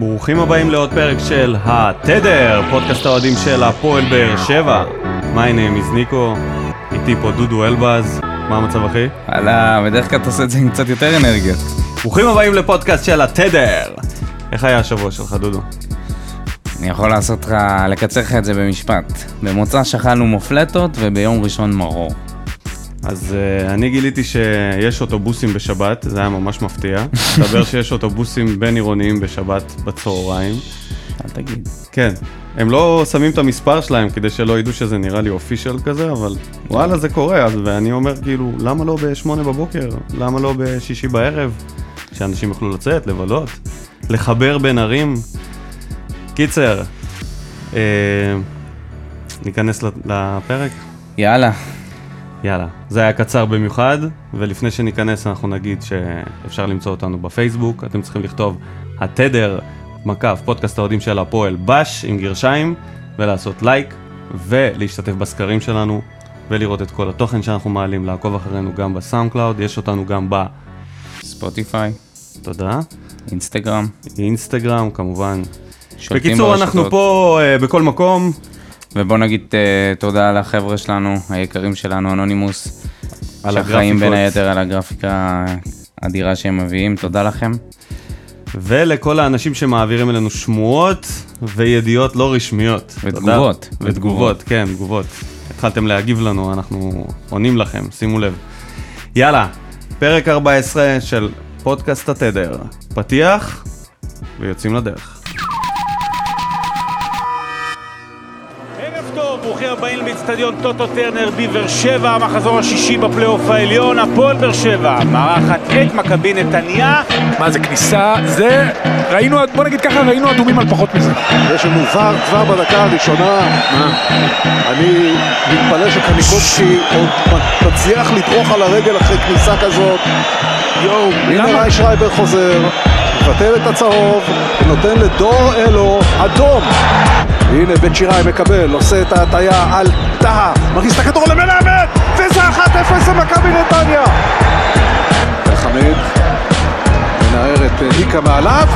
ברוכים הבאים לעוד פרק של התדר, פודקאסט האוהדים של הפועל באר שבע. My name is ניקו, איתי פה דודו אלבז, מה המצב אחי? וואלה, בדרך כלל אתה עושה את זה עם קצת יותר אנרגיות. ברוכים הבאים לפודקאסט של התדר. איך היה השבוע שלך דודו? אני יכול לעשות לך, לקצר לך את זה במשפט. במוצא שכלנו מופלטות וביום ראשון מרור. אז uh, אני גיליתי שיש אוטובוסים בשבת, זה היה ממש מפתיע. מסתבר שיש אוטובוסים בין עירוניים בשבת בצהריים. אל תגיד. כן, הם לא שמים את המספר שלהם כדי שלא ידעו שזה נראה לי אופישל כזה, אבל וואלה זה קורה, אז, ואני אומר כאילו, למה לא בשמונה בבוקר? למה לא בשישי בערב? שאנשים יוכלו לצאת, לבלות, לחבר בין ערים. קיצר, אה, ניכנס לפרק? יאללה. יאללה, זה היה קצר במיוחד, ולפני שניכנס אנחנו נגיד שאפשר למצוא אותנו בפייסבוק, אתם צריכים לכתוב התדר, מקף, פודקאסט האוהדים של הפועל בש עם גרשיים, ולעשות לייק, ולהשתתף בסקרים שלנו, ולראות את כל התוכן שאנחנו מעלים, לעקוב אחרינו גם בסאונד קלאוד, יש אותנו גם ב... ספוטיפיי, תודה. אינסטגרם. אינסטגרם כמובן. בקיצור, אנחנו. פה uh, בכל מקום, ובוא נגיד uh, תודה לחבר'ה שלנו, היקרים שלנו, אנונימוס. שאחראים בין. היתר על הגרפיקה האדירה שהם מביאים, תודה לכם. ולכל האנשים שמעבירים אלינו שמועות וידיעות לא רשמיות. ותגובות. תודה. ותגובות, כן, תגובות. התחלתם להגיב לנו, אנחנו עונים לכם, שימו לב. יאללה, פרק 14 של פודקאסט התדר. פתיח, ויוצאים לדרך. הבאים לאצטדיון טוטו טרנר בבאר שבע, המחזור השישי בפלייאוף העליון, הפועל באר שבע, מארחת את מכבי נתניה. מה זה כניסה? זה... ראינו, בוא נגיד ככה, ראינו אדומים על פחות מזה. יש לנו ור כבר בדקה הראשונה. אני מתפלא שקניקובסקי עוד מצליח לדרוך על הרגל אחרי כניסה כזאת. יואו, הנה למה? ריישרייבר חוזר, מבטל את הצהוב, ונותן לדור אלו אדום. הנה בן שיראי מקבל, עושה את ההטייה על טאה, מכניס את הכדור למלמד, וזה 1-0 למכבי נתניה. חמיד מנער את אה, היקה מעליו,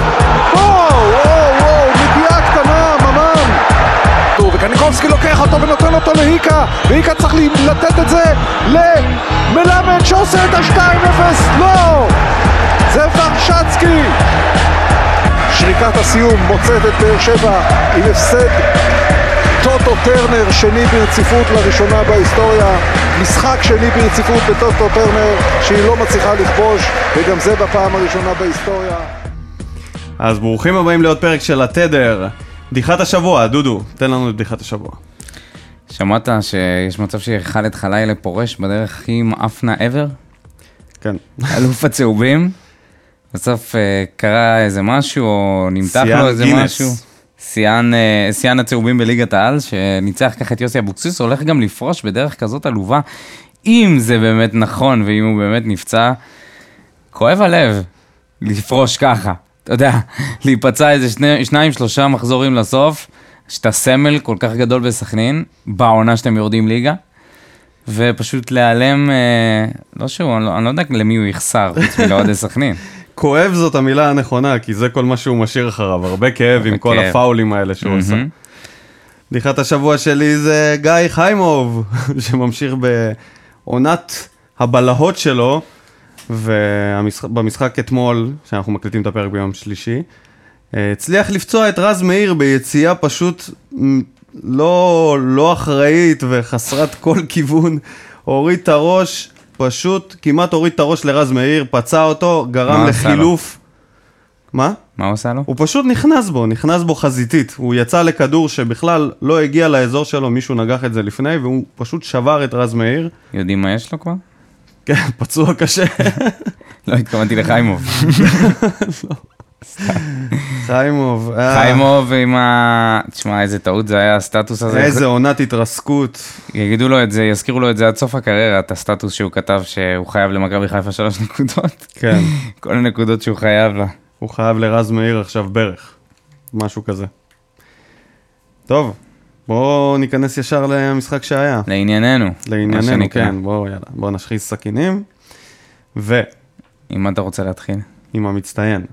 וואו, וואו, וואו, נגיעה קטנה, ממן. וקניקובסקי לוקח אותו ונותן אותו להיקה, והיקה צריך לתת את זה למלמד שעושה את ה-2-0, לא! זה ורשצקי! שריקת הסיום מוצאת את באר שבע עם הפסד טוטו טרנר שני ברציפות לראשונה בהיסטוריה משחק שני ברציפות בטוטו טרנר שהיא לא מצליחה לכבוש וגם זה בפעם הראשונה בהיסטוריה אז ברוכים הבאים לעוד פרק של התדר. בדיחת השבוע, דודו, תן לנו את בדיחת השבוע. שמעת שיש מצב שחאלד חלילה פורש בדרך הכי מאפנה ever? כן. אלוף הצהובים. בסוף אה, קרה איזה משהו, או נמתח לו איזה גינס. משהו. שיאן, אה, שיאן הצהובים בליגת העל, שניצח ככה את יוסי אבוקסיס, הולך גם לפרוש בדרך כזאת עלובה. אם זה באמת נכון, ואם הוא באמת נפצע, כואב הלב לפרוש ככה. אתה יודע, להיפצע איזה שני, שניים, שלושה מחזורים לסוף, שאתה סמל כל כך גדול בסכנין, בעונה שאתם יורדים ליגה. ופשוט להיעלם, אה, לא שהוא, אני לא, אני לא יודע למי הוא יחסר, חוץ מלאוהדי סכנין. כואב זאת המילה הנכונה, כי זה כל מה שהוא משאיר אחריו, הרבה כאב עם כל. הפאולים האלה שהוא עשה. בדיחת השבוע שלי זה גיא חיימוב, שממשיך בעונת הבלהות שלו, ובמשחק אתמול, שאנחנו מקליטים את הפרק ביום שלישי, אה, הצליח לפצוע את רז מאיר ביציאה פשוט לא, לא אחראית וחסרת כל כיוון, הוריד את הראש, פשוט כמעט הוריד את הראש לרז מאיר, פצע אותו, גרם עשה? לחילוף. מה? מה הוא עושה לו? הוא פשוט נכנס בו, נכנס בו חזיתית. הוא יצא לכדור שבכלל לא הגיע לאזור שלו, מישהו נגח את זה לפני, והוא פשוט שבר את רז מאיר. יודעים מה יש לו כבר? כן, פצוע קשה. לא התכוונתי לחיימוב. חיימוב. אה, חיימוב עם ה... תשמע, איזה טעות זה היה הסטטוס הזה. איזה עונת התרסקות. יגידו לו את זה, יזכירו לו את זה עד סוף הקריירה, את הסטטוס שהוא כתב שהוא חייב למכבי חיפה שלוש נקודות. כן, כל הנקודות שהוא חייב לה. הוא חייב לרז מאיר עכשיו ברך. משהו כזה. טוב, בואו ניכנס ישר למשחק שהיה. לענייננו. לענייננו. כן, בואו יאללה, בואו נשחיז סכינים. ועם עם מה אתה רוצה להתחיל? המצטיין.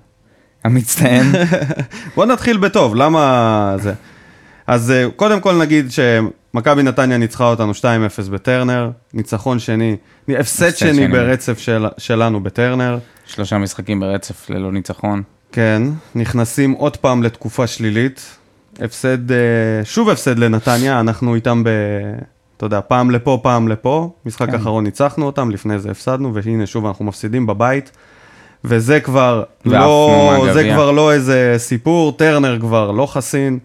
המצטיין. בוא נתחיל בטוב, למה זה? אז אה, קודם כל נגיד שמכבי נתניה ניצחה אותנו 2-0 בטרנר, ניצחון שני, הפסד שני. ברצף של, שלנו בטרנר. שלושה משחקים ברצף ללא ניצחון. כן, נכנסים עוד פעם לתקופה שלילית. הפסד, אה, שוב הפסד לנתניה, אנחנו איתם ב... אתה יודע, פעם לפה, פעם לפה. משחק כן. אחרון ניצחנו אותם, לפני זה הפסדנו, והנה שוב אנחנו מפסידים בבית. וזה כבר לא. זה כבר לא איזה סיפור, טרנר כבר לא חסין.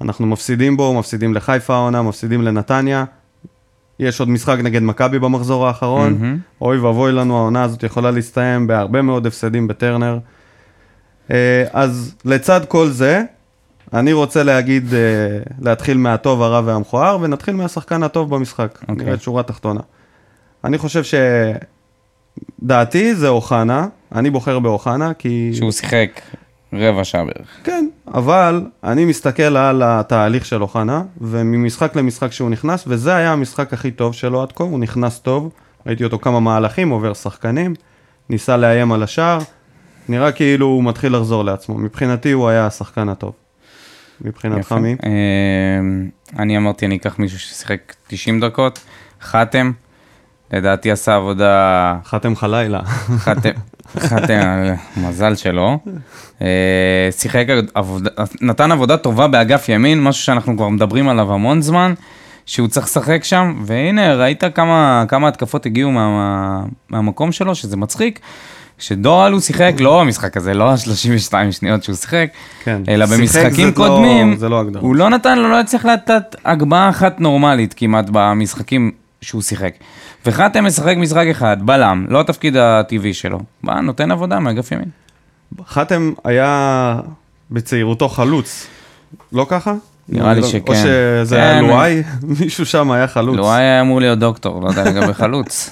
אנחנו מפסידים בו, מפסידים לחיפה העונה, מפסידים לנתניה. יש עוד משחק נגד מכבי במחזור האחרון. מהמם. אוי ואבוי לנו, העונה הזאת יכולה להסתיים בהרבה מאוד הפסדים בטרנר. אה, אז לצד כל זה, אני רוצה להגיד, אה, להתחיל מהטוב, הרע והמכוער, ונתחיל מהשחקן הטוב במשחק. אוקיי. נראה את שורה תחתונה. אני חושב שדעתי זה אוחנה, אני בוחר באוחנה, כי... שהוא שיחק רבע שעה בערך. כן, אבל אני מסתכל על התהליך של אוחנה, וממשחק למשחק שהוא נכנס, וזה היה המשחק הכי טוב שלו עד כה, הוא נכנס טוב, ראיתי אותו כמה מהלכים, עובר שחקנים, ניסה לאיים על השער, נראה כאילו הוא מתחיל לחזור לעצמו. מבחינתי הוא היה השחקן הטוב. מבחינתך. מי? אה, אני אמרתי, אני אקח מישהו ששיחק 90 דקות, חתם, לדעתי עשה עבודה, חתם חלילה. חתם, חתם, מזל שלו. אה, שיחק עבודה, נתן עבודה טובה באגף ימין, משהו שאנחנו כבר מדברים עליו המון זמן, שהוא צריך לשחק שם, והנה, ראית כמה, כמה התקפות הגיעו מה, מהמקום שלו, שזה מצחיק. שדורל הוא שיחק, לא במשחק הזה, לא ה-32 שניות שהוא שיחק, כן. אלא שיחק במשחקים זה לא- קודמים, לא הגדרה. הוא לא נתן, לו, לא הצליח לתת הגבהה אחת נורמלית כמעט במשחקים שהוא שיחק. וחתם משחק משחק אחד, בלם, לא התפקיד הטבעי שלו. בא, נותן עבודה מאגף ימין. חתם היה בצעירותו חלוץ, לא ככה? נראה לי לא- שכן. או שזה כן. היה לואי, מישהו שם היה חלוץ. לו היה אמור להיות דוקטור, לא יודע לגבי חלוץ.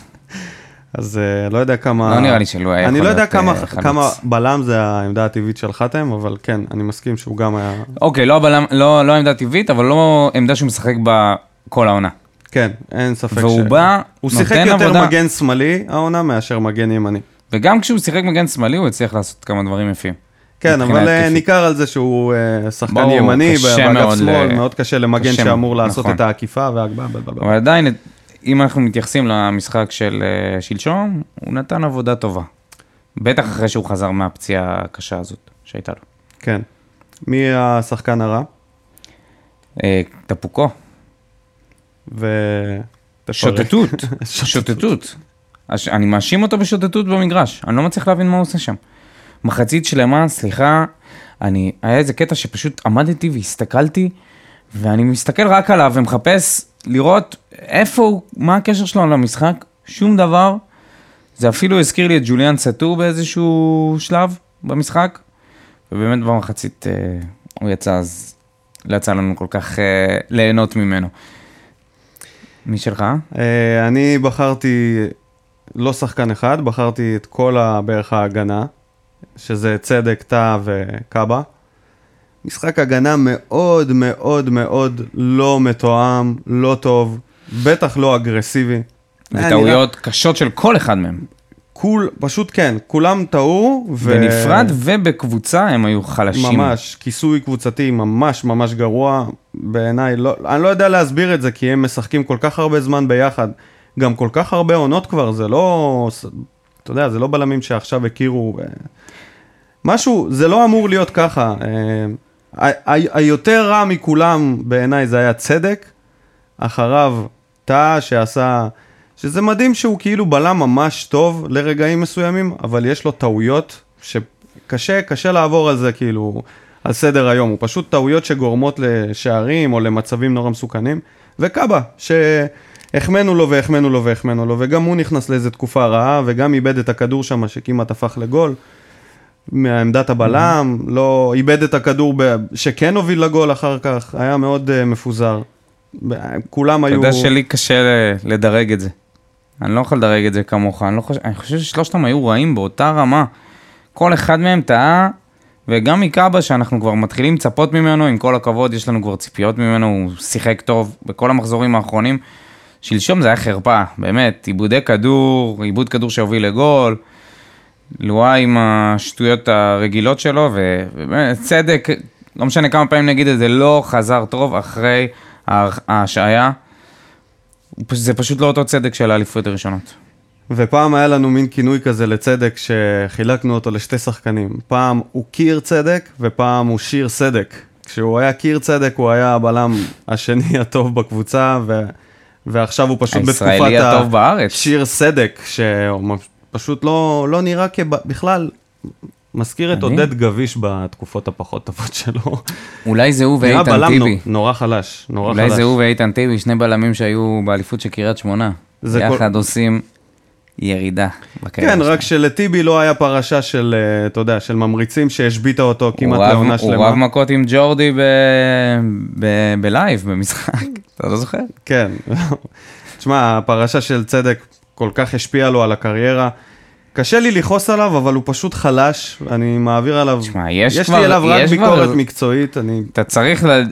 אז אה, לא יודע כמה... לא נראה לי שלו היה אני יכול לא יודע להיות, כמה, אה, חלוץ. כמה בלם זה העמדה הטבעית של חתם, אבל כן, אני מסכים שהוא גם היה... אוקיי, לא לא לא עמדה טבעית, אבל לא עמדה שהוא משחק בה כל העונה. כן, אין ספק והוא ש... בא, הוא שיחק נותן יותר עבודה. מגן שמאלי העונה מאשר מגן ימני. וגם כשהוא שיחק מגן שמאלי, הוא הצליח לעשות כמה דברים יפים. כן, אבל אה, התקפית. ניכר על זה שהוא אה, שחקן ברור, ימני, באגף מאוד שמאל, ל- מאוד קשה למגן קשה שאמור לעשות נכון. את העקיפה בלה. אבל עדיין, אם אנחנו מתייחסים למשחק של אה, שלשום, הוא נתן עבודה טובה. בטח אחרי שהוא חזר מהפציעה הקשה הזאת שהייתה לו. כן. מי השחקן הרע? אה, טפוקו, ו... שוטטות, שוטטות. אני מאשים אותו בשוטטות במגרש, אני לא מצליח להבין מה הוא עושה שם. מחצית שלמה, סליחה, אני, היה איזה קטע שפשוט עמדתי והסתכלתי, ואני מסתכל רק עליו ומחפש לראות איפה הוא, מה הקשר שלו למשחק, שום דבר. זה אפילו הזכיר לי את ג'וליאן סטור באיזשהו שלב במשחק, ובאמת במחצית אה, הוא יצא, אז לא יצא לנו כל כך אה, ליהנות ממנו. מי שלך? אה, אני בחרתי לא שחקן אחד, בחרתי את כל בערך ההגנה, שזה צדק, טאה וקאבה. משחק הגנה מאוד מאוד מאוד לא מתואם, לא טוב, בטח לא אגרסיבי. נראה- וטעויות קשות של כל אחד מהם. כול, פשוט כן, כולם טעו, ו... בנפרד ובקבוצה הם היו חלשים. ממש, כיסוי קבוצתי ממש ממש גרוע, בעיניי, לא, אני לא יודע להסביר את זה, כי הם משחקים כל כך הרבה זמן ביחד, גם כל כך הרבה עונות כבר, זה לא, אתה יודע, זה לא בלמים שעכשיו הכירו, משהו, זה לא אמור להיות ככה. אה, היותר רע מכולם בעיניי זה היה צדק, אחריו טאה שעשה, שזה מדהים שהוא כאילו בלם ממש טוב לרגעים מסוימים, אבל יש לו טעויות שקשה, קשה לעבור על זה כאילו, על סדר היום, הוא פשוט טעויות שגורמות לשערים או למצבים נורא מסוכנים, וקאבה, שהחמאנו לו והחמאנו לו והחמאנו לו, וגם הוא נכנס לאיזה תקופה רעה, וגם איבד את הכדור שם שכמעט הפך לגול. מעמדת הבלם, לא איבד את הכדור ב... שכן הוביל לגול אחר כך, היה מאוד uh, מפוזר. כולם אתה היו... יודע שלי קשה לדרג את זה. אני לא יכול לדרג את זה כמוך, אני, לא חושב, אני חושב ששלושתם היו רעים באותה רמה. כל אחד מהם טעה, וגם מקאבה שאנחנו כבר מתחילים לצפות ממנו, עם כל הכבוד, יש לנו כבר ציפיות ממנו, הוא שיחק טוב בכל המחזורים האחרונים. שלשום זה היה חרפה, באמת, עיבודי כדור, עיבוד כדור שהוביל לגול. לואי עם השטויות הרגילות שלו, ובאמת, צדק, לא משנה כמה פעמים נגיד את זה, לא חזר טוב אחרי ההשעיה. פש- זה פשוט לא אותו צדק של האליפויות הראשונות. ופעם היה לנו מין כינוי כזה לצדק שחילקנו אותו לשתי שחקנים. פעם הוא קיר צדק ופעם הוא שיר סדק. כשהוא היה קיר צדק הוא היה הבלם השני הטוב בקבוצה ו... ועכשיו הוא פשוט בתקופת הישראלי הטוב בארץ. שיר סדק שהוא פשוט לא, לא נראה כבכלל מזכיר את. עודד גביש בתקופות הפחות טובות שלו. אולי זה הוא ואיתן טיבי. נו- נורא חלש, נורא אולי חלש. זה הוא ואיתן טיבי, שני בלמים שהיו באליפות של קריית שמונה. יחד כל- עושים ירידה בקריירה כן, שלהם. רק שלטיבי לא היה פרשה של, אה, אתה יודע, של ממריצים שהשביתה אותו כמעט הוא רב- לעונה הוא שלמה. רב מכות עם ג'ורדי ב- ב- בלייב, במשחק. אתה לא זוכר? כן. תשמע, הפרשה של צדק כל כך השפיעה לו על הקריירה. קשה לי לכעוס עליו, אבל הוא פשוט חלש, אני מעביר עליו... תשמע, יש יש כבר- לי אליו רק יש ביקורת כבר- מקצועית, אני... אתה צריך, ל...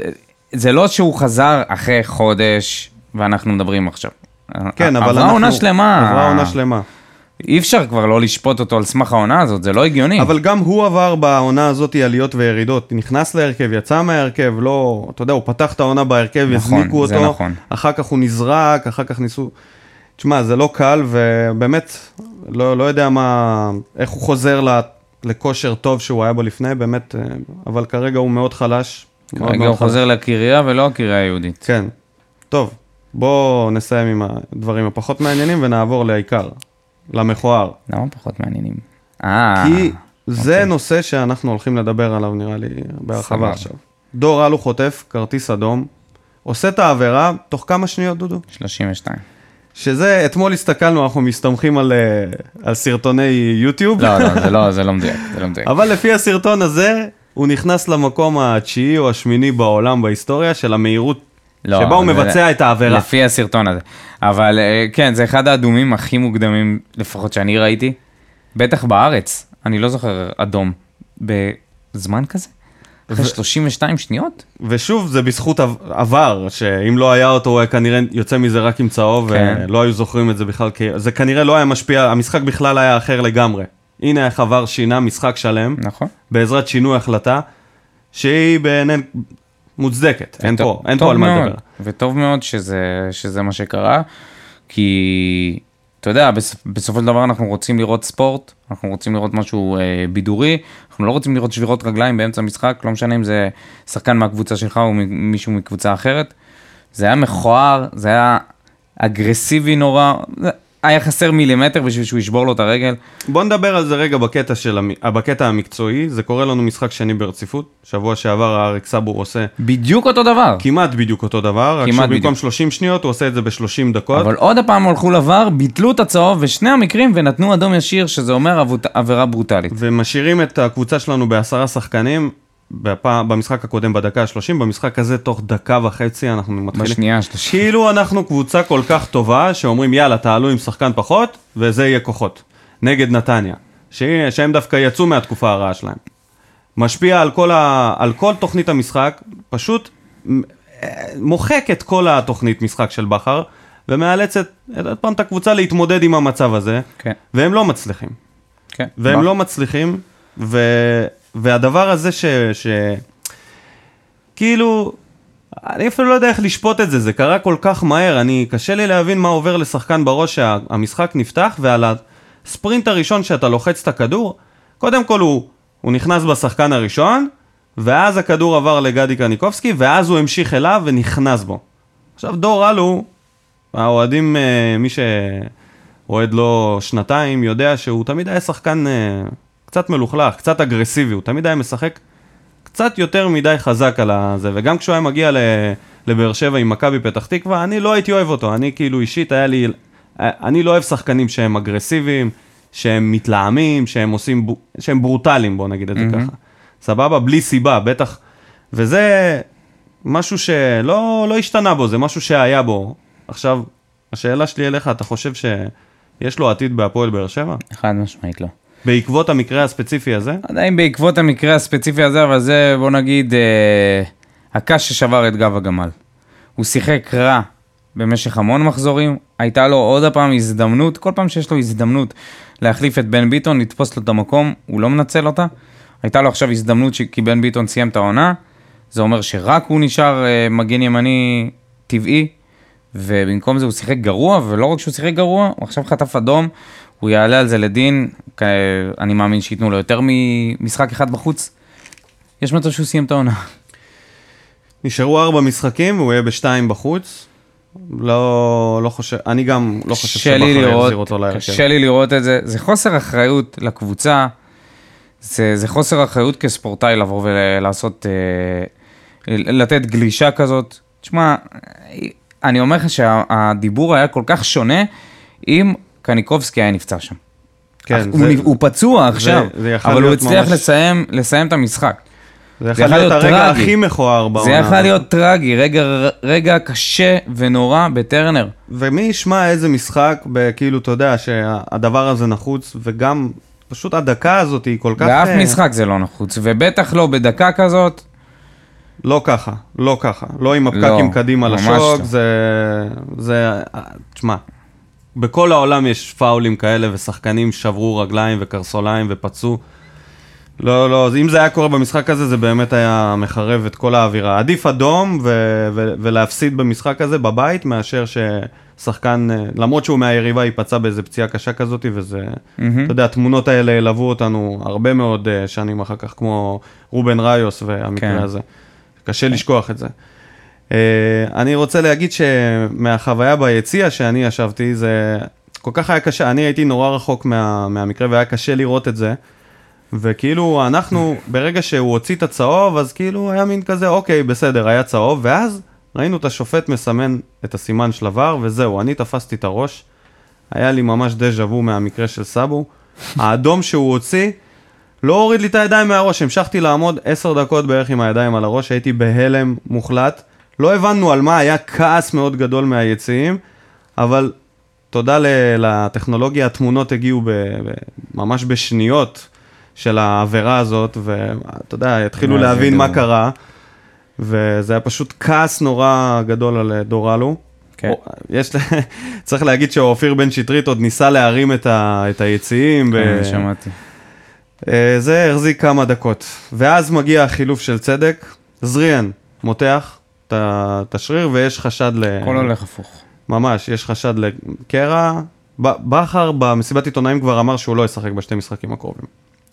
זה לא שהוא חזר אחרי חודש, ואנחנו מדברים עכשיו. כן, אבל עברה אנחנו... עונה שלמה. עברה עונה שלמה. אי אפשר כבר לא לשפוט אותו על סמך העונה הזאת, זה לא הגיוני. אבל גם הוא עבר בעונה הזאת עליות וירידות. נכנס להרכב, יצא מההרכב, לא... אתה יודע, הוא פתח את העונה בהרכב, נכון, הזניקו זה אותו. נכון. אחר כך הוא נזרק, אחר כך ניסו... תשמע, זה לא קל, ובאמת, לא, לא יודע מה... איך הוא חוזר לכושר טוב שהוא היה בו לפני, באמת, אה, אבל כרגע הוא מאוד חלש. מאוד כרגע מאוד הוא חלש. חוזר לקריה ולא הקריה היהודית. כן. טוב, בואו נסיים עם הדברים הפחות מעניינים ונעבור לעיקר, למכוער. למה פחות מעניינים? אה, כי זה נושא שאנחנו הולכים לדבר עליו, נראה לי, בהרחבה. עכשיו. דור אלו חוטף כרטיס אדום, עושה את העבירה, תוך כמה שניות, דודו? 32. שזה, אתמול הסתכלנו, אנחנו מסתמכים על, אה, על סרטוני יוטיוב, לא, לא, זה לא, זה לא מדויק, זה לא מדויק. אבל לפי הסרטון הזה, הוא נכנס למקום התשיעי או השמיני בעולם בהיסטוריה של המהירות לא, שבה הוא זה- מבצע את העבירה. לפי הסרטון הזה. אבל אה, כן, זה אחד האדומים הכי מוקדמים, לפחות שאני ראיתי. בטח בארץ, אני לא זוכר אדום. בזמן כזה? אחרי 32 שניות? ושוב, זה בזכות עב- עבר, שאם לא היה אותו, הוא היה כנראה יוצא מזה רק עם צהוב, כן. ולא היו זוכרים את זה בכלל, כי זה כנראה לא היה משפיע, המשחק בכלל היה אחר לגמרי. הנה איך עבר שינה משחק שלם, נכון. בעזרת שינוי החלטה, שהיא בעיני מוצדקת, אין פה, אין פה על מה לדבר. וטוב מאוד שזה, שזה מה שקרה, כי אתה יודע, בס, בסופו של דבר אנחנו רוצים לראות ספורט, אנחנו רוצים לראות משהו אה, בידורי, אנחנו לא רוצים לראות שבירות רגליים באמצע המשחק, לא משנה אם זה שחקן מהקבוצה שלך או מישהו מקבוצה אחרת. זה היה מכוער, זה היה אגרסיבי נורא, זה היה חסר מילימטר בשביל שהוא ישבור לו את הרגל. בוא נדבר על זה רגע בקטע, של, המ- בקטע המקצועי, זה קורה לנו משחק שני ברציפות, שבוע שעבר האריק סאבור עושה בדיוק אותו דבר. כמעט בדיוק אותו דבר, רק שבמקום בדיוק. 30 שניות הוא עושה את זה ב-30 דקות. אבל עוד הפעם הלכו לבר, ביטלו את הצהוב בשני המקרים ונתנו אדום ישיר, שזה אומר עבוד- עבירה ברוטלית. ומשאירים את הקבוצה שלנו בעשרה שחקנים, בפע... במשחק הקודם בדקה ה-30, במשחק הזה תוך דקה וחצי אנחנו מתחילים. בשנייה השלישית. כאילו אנחנו קבוצה כל כך טובה, שאומרים יאללה תעלו עם שחקן פחות, וזה יהיה כוחות. נגד נתניה, ש... שהם דווקא יצאו מהתקופה הרעה שלהם. משפיע על כל, ה... על כל תוכנית המשחק, פשוט מוחק את כל התוכנית משחק של בכר, ומאלצת עוד פעם את הקבוצה להתמודד עם המצב הזה, כן, והם לא מצליחים. כן. והם בא. לא מצליחים, ו... והדבר הזה ש... ש... כאילו, אני אפילו לא יודע איך לשפוט את זה, זה קרה כל כך מהר, אני, קשה לי להבין מה עובר לשחקן בראש שהמשחק נפתח, ועל הספרינט הראשון שאתה לוחץ את הכדור, קודם כל הוא, הוא נכנס בשחקן הראשון, ואז הכדור עבר לגדי קניקובסקי, ואז הוא המשיך אליו ונכנס בו. עכשיו דור אלו, האוהדים, אה, מי שאוהד לו שנתיים, יודע שהוא תמיד היה שחקן אה, קצת מלוכלך, קצת אגרסיבי, הוא תמיד היה משחק קצת יותר מדי חזק על הזה, וגם כשהוא היה מגיע לבאר שבע עם מכבי פתח תקווה, אני לא הייתי אוהב אותו, אני כאילו אישית היה לי, אני לא אוהב שחקנים שהם אגרסיביים, שהם מתלהמים, שהם עושים, שהם ברוטליים, בוא נגיד את זה ככה. סבבה? בלי סיבה, בטח. וזה משהו שלא לא השתנה בו, זה משהו שהיה בו. עכשיו, השאלה שלי אליך, אתה חושב שיש לו עתיד בהפועל באר שבע? חד משמעית לא. בעקבות המקרה הספציפי הזה? עדיין בעקבות המקרה הספציפי הזה, אבל זה בוא נגיד אה, הקש ששבר את גב הגמל. הוא שיחק רע במשך המון מחזורים, הייתה לו עוד הפעם הזדמנות, כל פעם שיש לו הזדמנות להחליף את בן ביטון, לתפוס לו את המקום, הוא לא מנצל אותה. הייתה לו עכשיו הזדמנות ש- כי בן ביטון סיים את העונה, זה אומר שרק הוא נשאר אה, מגן ימני טבעי, ובמקום זה הוא שיחק גרוע, ולא רק שהוא שיחק גרוע, הוא עכשיו חטף אדום, הוא יעלה על זה לדין, אני מאמין שייתנו לו יותר ממשחק אחד בחוץ. יש מצב שהוא סיים את העונה. נשארו ארבע משחקים והוא יהיה בשתיים בחוץ. לא, לא חושב, אני גם לא חושב שבכר יחזיר אותו להרכב. קשה לי לראות את זה, זה חוסר אחריות לקבוצה, זה, זה חוסר אחריות כספורטאי לבוא ולעשות, אה, לתת גלישה כזאת. תשמע, אני אומר לך שהדיבור היה כל כך שונה אם קניקובסקי היה נפצע שם. כן, הוא, זה, נ- הוא פצוע עכשיו, זה יכול אבל הוא הצליח ממש- לסיים, לסיים את המשחק. זה זה יכול להיות להיות הרגע טרגי. הכי מכוער בעונה. זה יכול. להיות טרגי, רגע, רגע קשה ונורא בטרנר. ומי ישמע איזה משחק, כאילו, אתה יודע, שהדבר הזה נחוץ, וגם פשוט הדקה הזאת היא כל כך... באף אה, משחק זה לא נחוץ, ובטח לא בדקה כזאת. לא ככה, לא ככה. לא עם לא, הפקקים קדימה ממש לשוק, לא. זה... זה... תשמע, בכל העולם יש פאולים כאלה, ושחקנים שברו רגליים וקרסוליים ופצעו. לא, לא, אם זה היה קורה במשחק הזה, זה באמת היה מחרב את כל האווירה. עדיף אדום ו- ו- ולהפסיד במשחק הזה בבית, מאשר ששחקן, אה, למרות שהוא מהיריבה, ייפצע באיזה פציעה קשה כזאת, וזה, אתה יודע, התמונות האלה ילוו אותנו הרבה מאוד אה, שנים אחר כך, כמו רובן ראיוס והמקרה כן. הזה. קשה לשכוח את זה. אה, אני רוצה להגיד שמהחוויה ביציע שאני ישבתי, זה כל כך היה קשה, אני הייתי נורא רחוק מה, מהמקרה והיה קשה לראות את זה. וכאילו אנחנו, ברגע שהוא הוציא את הצהוב, אז כאילו היה מין כזה, אוקיי, בסדר, היה צהוב, ואז ראינו את השופט מסמן את הסימן של עבר, וזהו, אני תפסתי את הראש. היה לי ממש דז'ה וו מהמקרה של סאבו. האדום שהוא הוציא, לא הוריד לי את הידיים מהראש, המשכתי לעמוד עשר דקות בערך עם הידיים על הראש, הייתי בהלם מוחלט. לא הבנו על מה, היה כעס מאוד גדול מהיציעים, אבל תודה לטכנולוגיה, התמונות הגיעו ב- ב- ממש בשניות של העבירה הזאת, ואתה יודע, התחילו להבין מה. קרה, וזה היה פשוט כעס נורא גדול על אה, דורלו. כן. יש, צריך להגיד שאופיר בן שטרית עוד ניסה להרים את, ה, את היציעים. ב- כן, שמעתי. אה, זה החזיק כמה דקות. ואז מגיע החילוף של צדק, זריאן מותח את השריר ויש חשד ל... הכל הולך הפוך. ממש, יש חשד לקרע. בכר במסיבת עיתונאים כבר אמר שהוא לא ישחק בשתי משחקים הקרובים.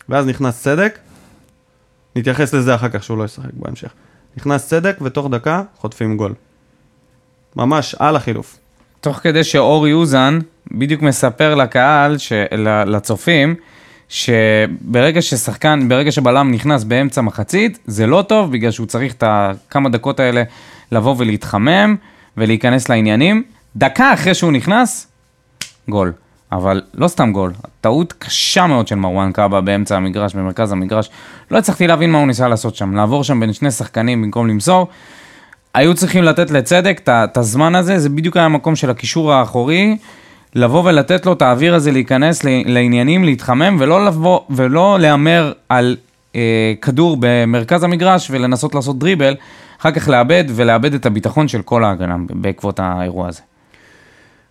ואז נכנס צדק, נתייחס לזה אחר כך שהוא לא ישחק בהמשך. נכנס צדק ותוך דקה חוטפים גול. ממש על החילוף. תוך כדי שאורי אוזן בדיוק מספר לקהל, ש... ל- לצופים, שברגע ששחקן, ברגע שבלם נכנס באמצע מחצית, זה לא טוב, בגלל שהוא צריך את הכמה דקות האלה לבוא ולהתחמם ולהיכנס לעניינים. דקה אחרי שהוא נכנס, גול. אבל לא סתם גול, טעות קשה מאוד של מרואן קאבה באמצע המגרש, במרכז המגרש. לא הצלחתי להבין מה הוא ניסה לעשות שם, לעבור שם בין שני שחקנים במקום למסור. היו צריכים לתת לצדק את הזמן הזה, זה בדיוק היה המקום של הקישור האחורי, לבוא ולתת לו את האוויר הזה להיכנס לעניינים, להתחמם, ולא לבוא, ולא להמר על אה, כדור במרכז המגרש ולנסות לעשות דריבל, אחר כך לאבד ולאבד את הביטחון של כל ההגנה בעקבות האירוע הזה.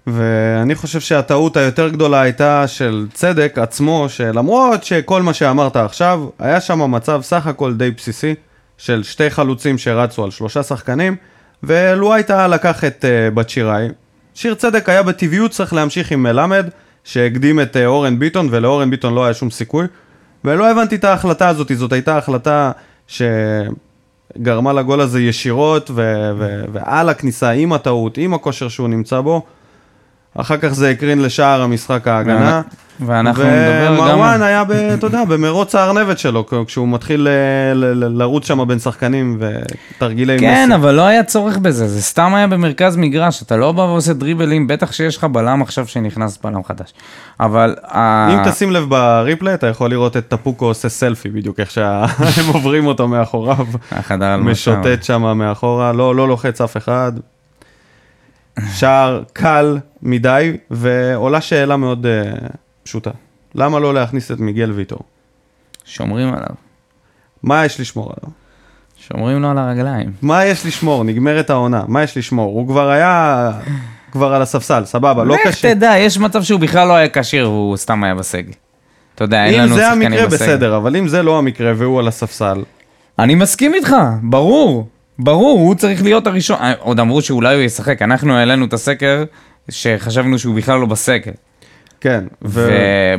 ואני חושב שהטעות היותר גדולה הייתה של צדק עצמו, שלמרות שכל מה שאמרת עכשיו, היה שם מצב סך הכל די בסיסי, של שתי חלוצים שרצו על שלושה שחקנים, ולו הייתה לקח את uh, בת שיראי. שיר צדק היה בטבעיות צריך להמשיך עם מלמד, שהקדים את uh, אורן ביטון, ולאורן ביטון לא היה שום סיכוי. ולא הבנתי את ההחלטה הזאת, זאת הייתה החלטה שגרמה לגול הזה ישירות, ו- ו- ועל הכניסה, עם הטעות, עם הכושר שהוא נמצא בו. אחר כך זה הקרין לשער המשחק ההגנה. ואנחנו נדבר גם... ומרואן היה, אתה יודע, במרוץ הארנבת שלו, כשהוא מתחיל ל- לרוץ שם בין שחקנים ותרגילי כן, מסי. אבל לא היה צורך בזה, זה סתם היה במרכז מגרש, אתה לא בא ועושה דריבלים, בטח שיש לך בלם עכשיו שנכנס בלם חדש. אבל... אם תשים לב בריפלי, אתה יכול לראות את טפוקו עושה סלפי בדיוק, איך שהם עוברים אותו מאחוריו. משוטט שם מאחורה, לא, לא לוחץ אף אחד. שער קל מדי, ועולה שאלה מאוד uh, פשוטה. למה לא להכניס את מיגל ויטור? שומרים עליו, מה יש לשמור עליו? שומרים לו על הרגליים. מה יש לשמור? נגמרת העונה, מה יש לשמור? הוא כבר היה כבר על הספסל, סבבה, לא לך קשה. תדע, יש מצב שהוא בכלל לא היה כשיר והוא סתם היה בסגל. אתה יודע, אין אם לנו זה שחקנים המקרה בסגל. בסדר, אבל אם זה לא המקרה והוא על הספסל, אני מסכים איתך, ברור, ברור, הוא צריך להיות הראשון. אה, עוד אמרו שאולי הוא ישחק, אנחנו העלינו את הסקר שחשבנו שהוא בכלל לא בסגל. כן. ו...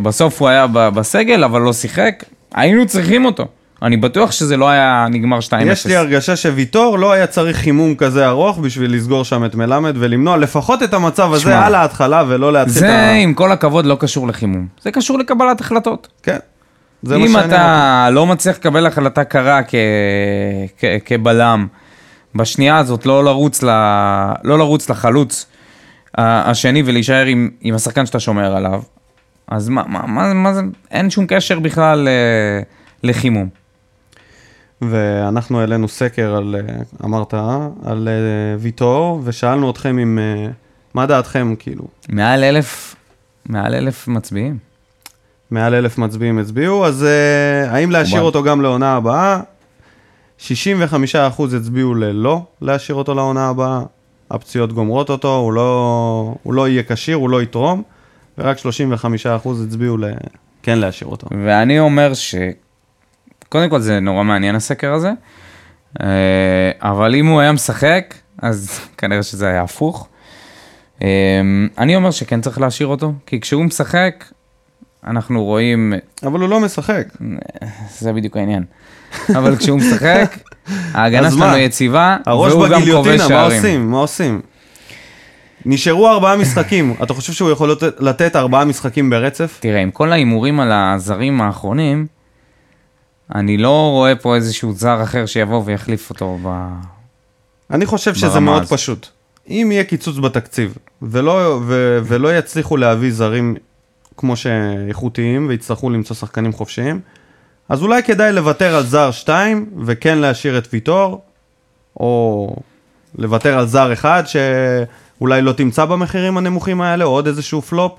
ובסוף הוא היה בסגל, אבל לא שיחק, היינו צריכים אותו. אני בטוח שזה לא היה נגמר 2-0. יש לי הרגשה שוויטור לא היה צריך חימום כזה ארוך בשביל לסגור שם את מלמד ולמנוע לפחות את המצב הזה שמע, על ההתחלה ולא להתחיל את זה, ה... עם כל הכבוד, לא קשור לחימום. זה קשור לקבלת החלטות. כן. זה מה אם שאני אתה לא מצליח לקבל החלטה קרה כ... כ... כבלם, בשנייה הזאת לא לרוץ, ל... לא לרוץ לחלוץ השני ולהישאר עם, עם השחקן שאתה שומר עליו, אז מה, מה, מה, מה זה, אין שום קשר בכלל אה, לחימום. ואנחנו העלינו סקר על, אה, אמרת? על אה, ויטור, ושאלנו אתכם אם, מה דעתכם, כאילו, מעל אלף, מעל אלף מצביעים. מעל אלף מצביעים הצביעו, אז האם להשאיר. אותו גם לעונה הבאה? 65% הצביעו ללא להשאיר אותו לעונה הבאה, הפציעות גומרות אותו, הוא לא, הוא לא יהיה כשיר, הוא לא יתרום, ורק 35% הצביעו ל... כן להשאיר אותו. ואני אומר ש... קודם כל זה נורא מעניין הסקר הזה, אה, אבל אם הוא היה משחק, אז כנראה שזה היה הפוך. אה, אני אומר שכן צריך להשאיר אותו, כי כשהוא משחק, אנחנו רואים, אבל הוא לא משחק. זה בדיוק העניין. אבל כשהוא משחק, ההגנה שלנו? יציבה, והוא גם כובש בגיליוטינה, מה שערים. עושים? מה עושים? נשארו ארבעה משחקים, אתה חושב שהוא יכול לתת- ארבעה משחקים ברצף? תראה, עם כל ההימורים על הזרים האחרונים, אני לא רואה פה איזשהו זר אחר שיבוא ויחליף אותו ב... אני חושב שזה מאוד הזאת. פשוט. אם יהיה קיצוץ בתקציב, ולא, ו, ולא יצליחו להביא זרים כמו שאיכותיים, ויצטרכו למצוא שחקנים חופשיים, אז אולי כדאי לוותר על זר 2, וכן להשאיר את ויטור, או לוותר על זר אחד, שאולי לא תמצא במחירים הנמוכים האלה, או עוד איזשהו פלופ.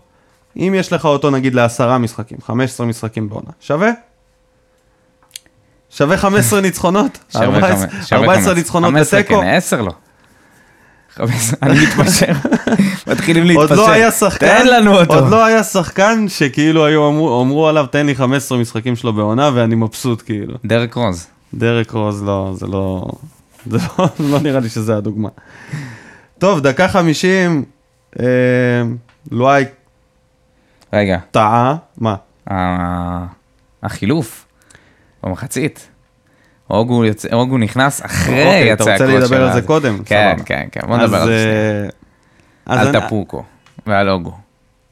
אם יש לך אותו נגיד לעשרה משחקים, 15 משחקים בעונה, שווה? שווה 15 ניצחונות? שווה 14 חמש- שווה 14 חמש. ניצחונות 15 לתיקו? כן, 10 לא. 15, אני מתפשר. מתחילים להתפשר. עוד לא היה שחקן, תן לנו אותו. עוד לא היה שחקן שכאילו היו אמרו, אמרו עליו תן לי 15 משחקים שלו בעונה ואני מבסוט כאילו. דרק רוז. דרק רוז לא, זה לא, זה לא, לא נראה לי שזה הדוגמה. טוב, דקה 50, אה, לואי רגע, טעה, מה? ה- החילוף במחצית. אוגו יוצא- אוגו נכנס אחרי אוקיי, אתה רוצה הצעקות לדבר על זה קודם? כן, סבבה. כן, כן, בוא נדבר על זה. אה, על אני- טפוקו ועל אוגו.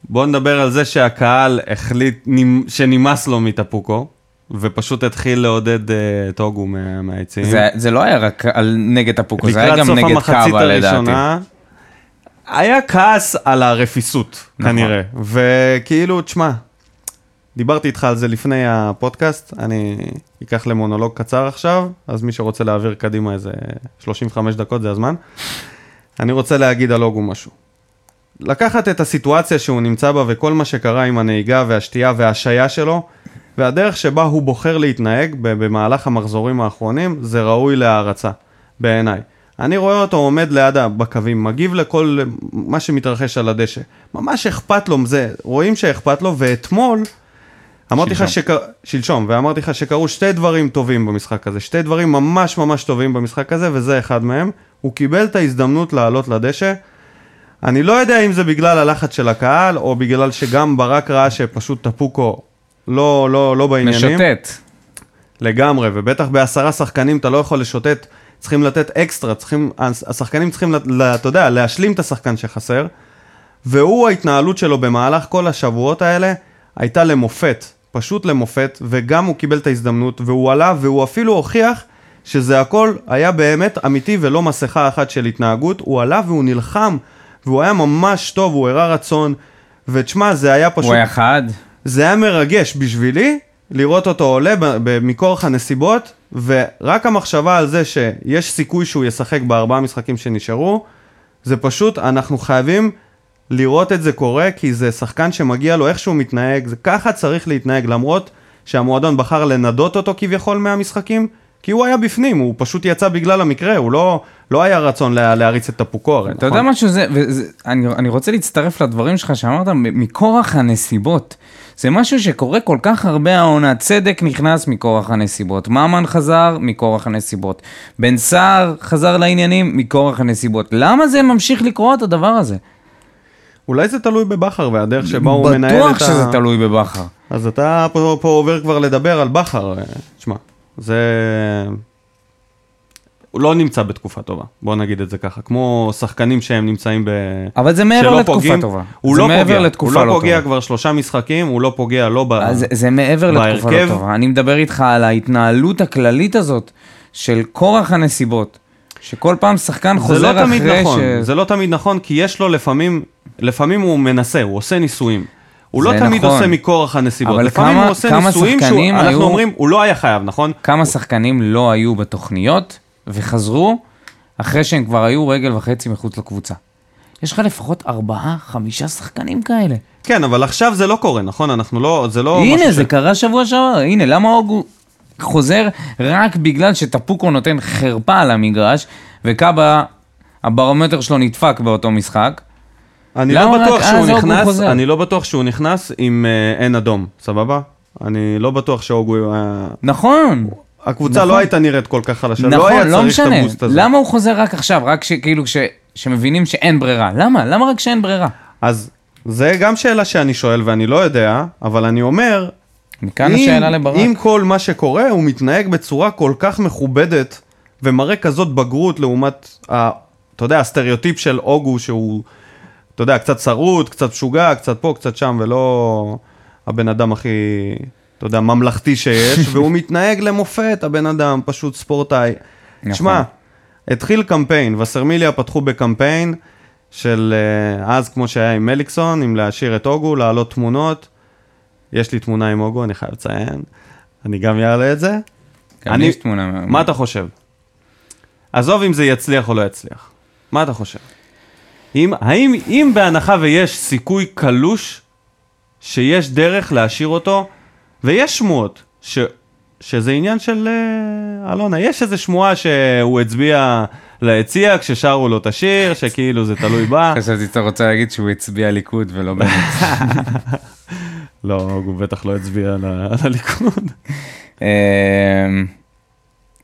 בוא נדבר על זה שהקהל החליט נמ- שנמאס לו מטפוקו, ופשוט התחיל לעודד אה, את אוגו מה- מהיציעים. זה- זה לא היה רק על נגד טפוקו, זה היה גם נגד קאבה לדעתי. הראשונה, היה כעס על הרפיסות, נכון. כנראה. וכאילו, תשמע, דיברתי איתך על זה לפני הפודקאסט, אני אקח למונולוג קצר עכשיו, אז מי שרוצה להעביר קדימה איזה 35 דקות זה הזמן. אני רוצה להגיד על אוגו משהו. לקחת את הסיטואציה שהוא נמצא בה וכל מה שקרה עם הנהיגה והשתייה וההשעיה שלו, והדרך שבה הוא בוחר להתנהג במהלך המחזורים האחרונים, זה ראוי להערצה, בעיניי. אני רואה אותו עומד ליד בקווים, מגיב לכל מה שמתרחש על הדשא. ממש אכפת לו, זה, רואים שאכפת לו, ואתמול, אמרתי לך. שקר... שלשום, ואמרתי לך שקרו שתי דברים טובים במשחק הזה, שתי דברים ממש ממש טובים במשחק הזה, וזה אחד מהם. הוא קיבל את ההזדמנות לעלות לדשא. אני לא יודע אם זה בגלל הלחץ של הקהל, או בגלל שגם ברק ראה שפשוט טפוקו לא, לא, לא בעניינים. משוטט. לגמרי, ובטח בעשרה שחקנים אתה לא יכול לשוטט, צריכים לתת אקסטרה, צריכים, השחקנים צריכים, אתה יודע, להשלים את השחקן שחסר, והוא, ההתנהלות שלו במהלך כל השבועות האלה, הייתה למופת, פשוט למופת, וגם הוא קיבל את ההזדמנות, והוא עלה, והוא אפילו הוכיח שזה הכל היה באמת אמיתי ולא מסכה אחת של התנהגות, הוא עלה והוא נלחם, והוא היה ממש טוב, הוא הראה רצון, ותשמע, זה היה פשוט... הוא היה חד. זה היה מרגש. בשבילי לראות אותו עולה מכורח הנסיבות, ורק המחשבה על זה שיש סיכוי שהוא ישחק בארבעה משחקים שנשארו, זה פשוט, אנחנו חייבים לראות את זה קורה, כי זה שחקן שמגיע לו איך שהוא מתנהג, זה ככה צריך להתנהג, למרות שהמועדון בחר לנדות אותו כביכול מהמשחקים, כי הוא היה בפנים, הוא פשוט יצא בגלל המקרה, הוא לא, לא היה רצון לה, להריץ את טפוקו הרי, אתה נכון? יודע משהו, זה, וזה, אני, אני רוצה להצטרף לדברים שלך שאמרת, מכורח הנסיבות. זה משהו שקורה כל כך הרבה העונה, צדק נכנס מכורח הנסיבות, ממן חזר מכורח הנסיבות, בן סער חזר לעניינים מכורח הנסיבות. למה זה ממשיך לקרות הדבר הזה? אולי זה תלוי בבכר והדרך שבה הוא מנהל את ה... בטוח שזה תלוי בבכר. אז אתה פה, פה עובר כבר לדבר על בכר, אה, תשמע, זה... הוא לא נמצא בתקופה טובה, בוא נגיד את זה ככה, כמו שחקנים שהם נמצאים ב... אבל זה מעבר לתקופה פוגעים, טובה. הוא לא פוגע, הוא לא לא פוגע טובה. כבר שלושה משחקים, הוא לא פוגע לא ב... אז זה, זה מעבר לתקופה לא בהרכב. טובה. אני מדבר איתך על ההתנהלות הכללית הזאת של כורח הנסיבות. שכל פעם שחקן זה חוזר לא אחרי נכון, ש... זה לא תמיד נכון, כי יש לו לפעמים, לפעמים הוא מנסה, הוא עושה ניסויים. הוא לא תמיד נכון. עושה מכורח הנסיבות, אבל לפעמים כמה- הוא עושה כמה ניסויים שחקנים שאנחנו היו- אומרים, הוא לא היה חייב, נכון? כמה שחקנים לא היו בתוכניות וחזרו אחרי שהם כבר היו רגל וחצי מחוץ לקבוצה. יש לך לפחות ארבעה, חמישה שחקנים כאלה. כן, אבל עכשיו זה לא קורה, נכון? אנחנו לא, זה לא... הנה, זה ש- קרה שבוע שעבר. הנה, למה אוגו חוזר רק בגלל שטפוקו נותן חרפה על המגרש, וקאבה, הברומטר שלו נדפק באותו משחק. אני לא בטוח שהוא נכנס? אני לא בטוח שהוא נכנס עם אה, אין אדום, סבבה? אני לא בטוח שאוגו... אה, נכון, הקבוצה נכון. לא הייתה נראית כל כך חלשה, לא היה נכון, לא צריך את משנה. הבוסט הזה. למה הוא חוזר רק עכשיו? רק שכאילו, כש- שמבינים שאין ברירה. למה? למה רק שאין ברירה? אז זה גם שאלה שאני שואל ואני לא יודע, אבל אני אומר, מכאן אם- השאלה לברק. אם כל מה שקורה, הוא מתנהג בצורה כל כך מכובדת, ומראה כזאת בגרות לעומת, ה, אתה יודע, הסטריאוטיפ של אוגו, שהוא, אתה יודע, קצת שרוט, קצת משוגע, קצת פה, קצת שם, ולא הבן אדם הכי, אתה יודע, ממלכתי שיש, והוא מתנהג למופת, הבן אדם, פשוט ספורטאי. נכון. שמע, התחיל קמפיין, וסרמיליה פתחו בקמפיין של אה, אז כמו שהיה עם מליקסון, עם להשאיר את אוגו, להעלות תמונות. יש לי תמונה עם אוגו, אני חייב לציין. אני גם אעלה את זה. גם אני- יש תמונה. מה אתה חושב? עזוב אם זה יצליח או לא יצליח. מה אתה חושב? אם, האם, אם בהנחה ויש סיכוי קלוש שיש דרך להשאיר אותו, ויש שמועות, ש, שזה עניין של אה, אלונה, יש איזו שמועה שהוא הצביע ליציע כששרו לו את השיר, שכאילו זה תלוי בה. חשבתי שאתה רוצה להגיד שהוא הצביע ליכוד ולא באמת. לא, הוא בטח לא הצביע ל- לליכוד. אמ,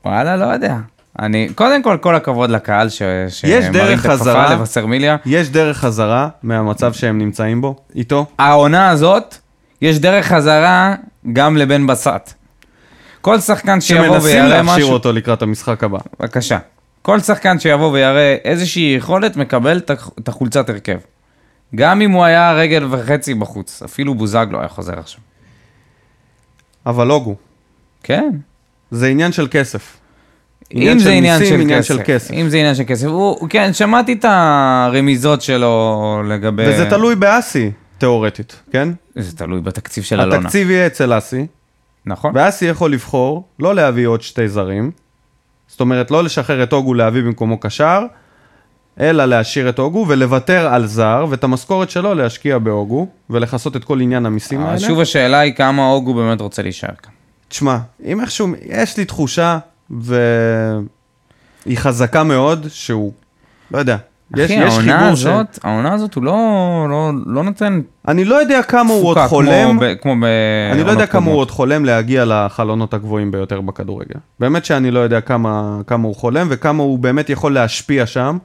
וואלה, לא יודע. אני, קודם כל, כל הכבוד לקהל ש... שמרים דרך את הכפפה חזרה. לווסרמיליה. יש דרך חזרה מהמצב שהם נמצאים בו, איתו. העונה הזאת, יש דרך חזרה גם לבן בסט. כל שחקן שיבוא שמנסים ויראה להכשיר משהו, אותו לקראת המשחק הבא. בבקשה. כל שחקן שיבוא ויראה איזושהי יכולת, מקבל את החולצת הרכב. גם אם הוא היה רגל וחצי בחוץ, אפילו בוזגלו היה חוזר עכשיו. אבל לוגו, כן. זה עניין של כסף. אם זה עניין מיסים, של עניין כסף. של כסף. אם זה עניין של כסף. הוא- כן, שמעתי את הרמיזות שלו לגבי... וזה תלוי באסי, תיאורטית, כן? זה תלוי בתקציב של אלונה. התקציב יהיה אצל אסי, נכון. ואסי יכול לבחור לא להביא עוד שתי זרים, זאת אומרת לא לשחרר את אוגו להביא במקומו קשר, אלא להשאיר את אוגו ולוותר על זר, ואת המשכורת שלו להשקיע באוגו, ולכסות את כל עניין המיסים האלה. שוב השאלה היא כמה אוגו באמת רוצה להישאר כאן. תשמע, אם איכשהו, יש לי תחושה, והיא חזקה מאוד, שהוא, לא יודע, יש, אחי, יש העונה חיבור ש... הזאת, העונה הזאת הוא לא, לא, לא נותן אני לא יודע כמה הוא עוד תפוקה חולם, כמו, ב, כמו ב... אני לא יודע כמה הוא. עוד חולם להגיע לחלונות הגבוהים ביותר בכדורגל. באמת שאני לא יודע כמה, כמה הוא חולם וכמה הוא באמת יכול להשפיע שם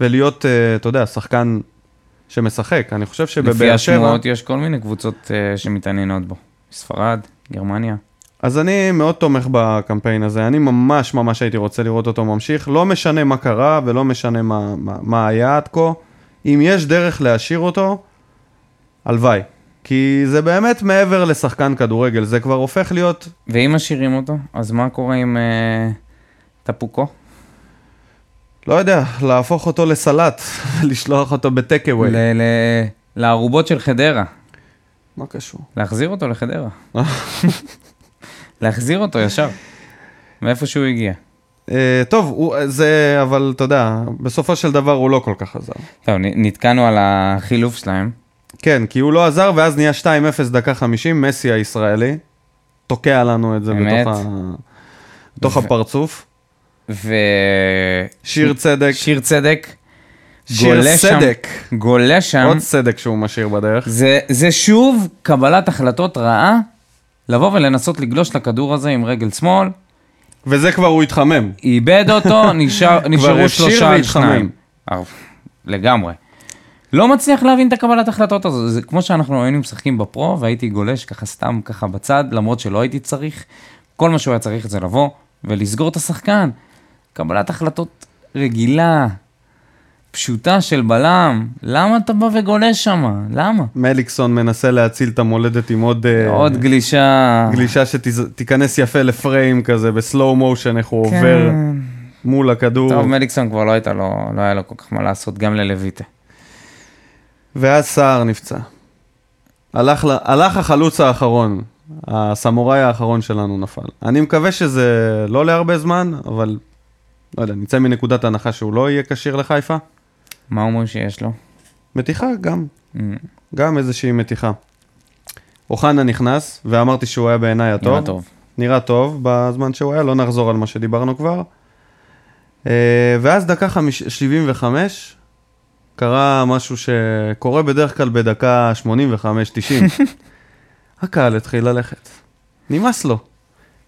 ולהיות, אה, אתה יודע, שחקן שמשחק. אני חושב לפי שבבאר שבע... השמועות יש כל מיני קבוצות אה, שמתעניינות בו. ספרד, גרמניה. אז אני מאוד תומך בקמפיין הזה, אני ממש ממש הייתי רוצה לראות אותו ממשיך, לא משנה מה קרה ולא משנה מה, מה, מה היה עד כה, אם יש דרך להשאיר אותו, הלוואי. כי זה באמת מעבר לשחקן כדורגל, זה כבר הופך להיות, ואם משאירים אותו, אז מה קורה עם אה, טפוקו? לא יודע, להפוך אותו לסלט, לשלוח אותו בטקאווי. לערובות של חדרה. מה קשור? להחזיר אותו לחדרה. להחזיר אותו ישר. מאיפה שהוא הגיע. Uh, טוב, הוא, זה, אבל אתה יודע, בסופו של דבר הוא לא כל כך עזר. טוב, נתקענו על החילוף שלהם. כן, כי הוא לא עזר, ואז נהיה 2-0 דקה 50, מסי הישראלי, תוקע לנו את זה אמת. בתוך ה... בתוך הפרצוף. ו... שיר צדק, שיר צדק. שיר גולה שם- סדק. גולה שם. עוד צדק שהוא משאיר בדרך. זה, זה שוב קבלת החלטות רעה, לבוא ולנסות לגלוש לכדור הזה עם רגל שמאל, וזה כבר הוא התחמם. איבד אותו, נשאר, נשארו שלושה על. שניים. לגמרי. לא מצליח להבין את הקבלת החלטות הזו, זה כמו שאנחנו היינו משחקים בפרו והייתי גולש ככה סתם ככה בצד, למרות שלא הייתי צריך. כל מה שהוא היה צריך זה לבוא ולסגור את השחקן. קבלת החלטות רגילה, פשוטה של בלם, למה אתה בא וגולש שם? למה? מליקסון מנסה להציל את המולדת עם עוד אה, עוד גלישה. גלישה שתיכנס יפה לפריים כזה, בסלואו מושן, איך הוא עובר מול הכדור. כן. טוב, מליקסון כבר לא הייתה לו, לא היה לו כל כך מה לעשות, גם ללויטה. ואז סער נפצע. הלך, הלך החלוץ האחרון, הסמוראי האחרון שלנו נפל. אני מקווה שזה לא להרבה זמן, אבל לא יודע, נצא מנקודת הנחה שהוא לא יהיה כשיר לחיפה. מה אומרים שיש לו? מתיחה גם, Mm, גם איזושהי מתיחה. אוחנה נכנס, ואמרתי שהוא היה בעיניי הטוב. נראה טוב. נראה טוב בזמן שהוא היה, לא נחזור על מה שדיברנו כבר. אה, ואז דקה חמיש- 75, קרה משהו שקורה בדרך כלל בדקה 85-90. הקהל התחיל ללכת. נמאס לו.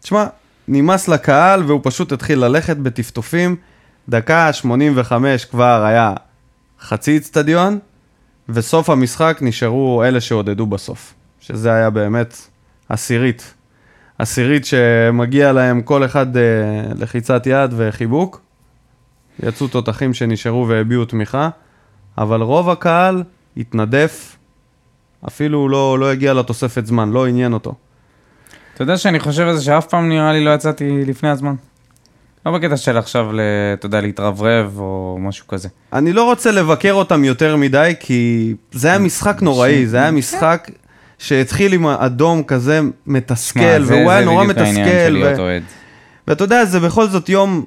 תשמע, נמאס לקהל והוא פשוט התחיל ללכת בטפטופים. דקה 85 כבר היה חצי אצטדיון, וסוף המשחק נשארו אלה שעודדו בסוף. שזה היה באמת עשירית. עשירית שמגיע להם כל אחד אה, לחיצת יד וחיבוק. יצאו תותחים שנשארו והביעו תמיכה, אבל רוב הקהל התנדף, אפילו לא, לא הגיע לתוספת זמן, לא עניין אותו. אתה יודע שאני חושב על זה שאף פעם נראה לי לא יצאתי לפני הזמן. לא בקטע של עכשיו, אתה יודע, להתרברב או משהו כזה. אני לא רוצה לבקר אותם יותר מדי, כי זה היה משחק נוראי, זה היה משחק שהתחיל עם אדום כזה מתסכל, והוא היה נורא מתסכל. ואתה יודע, זה בכל זאת יום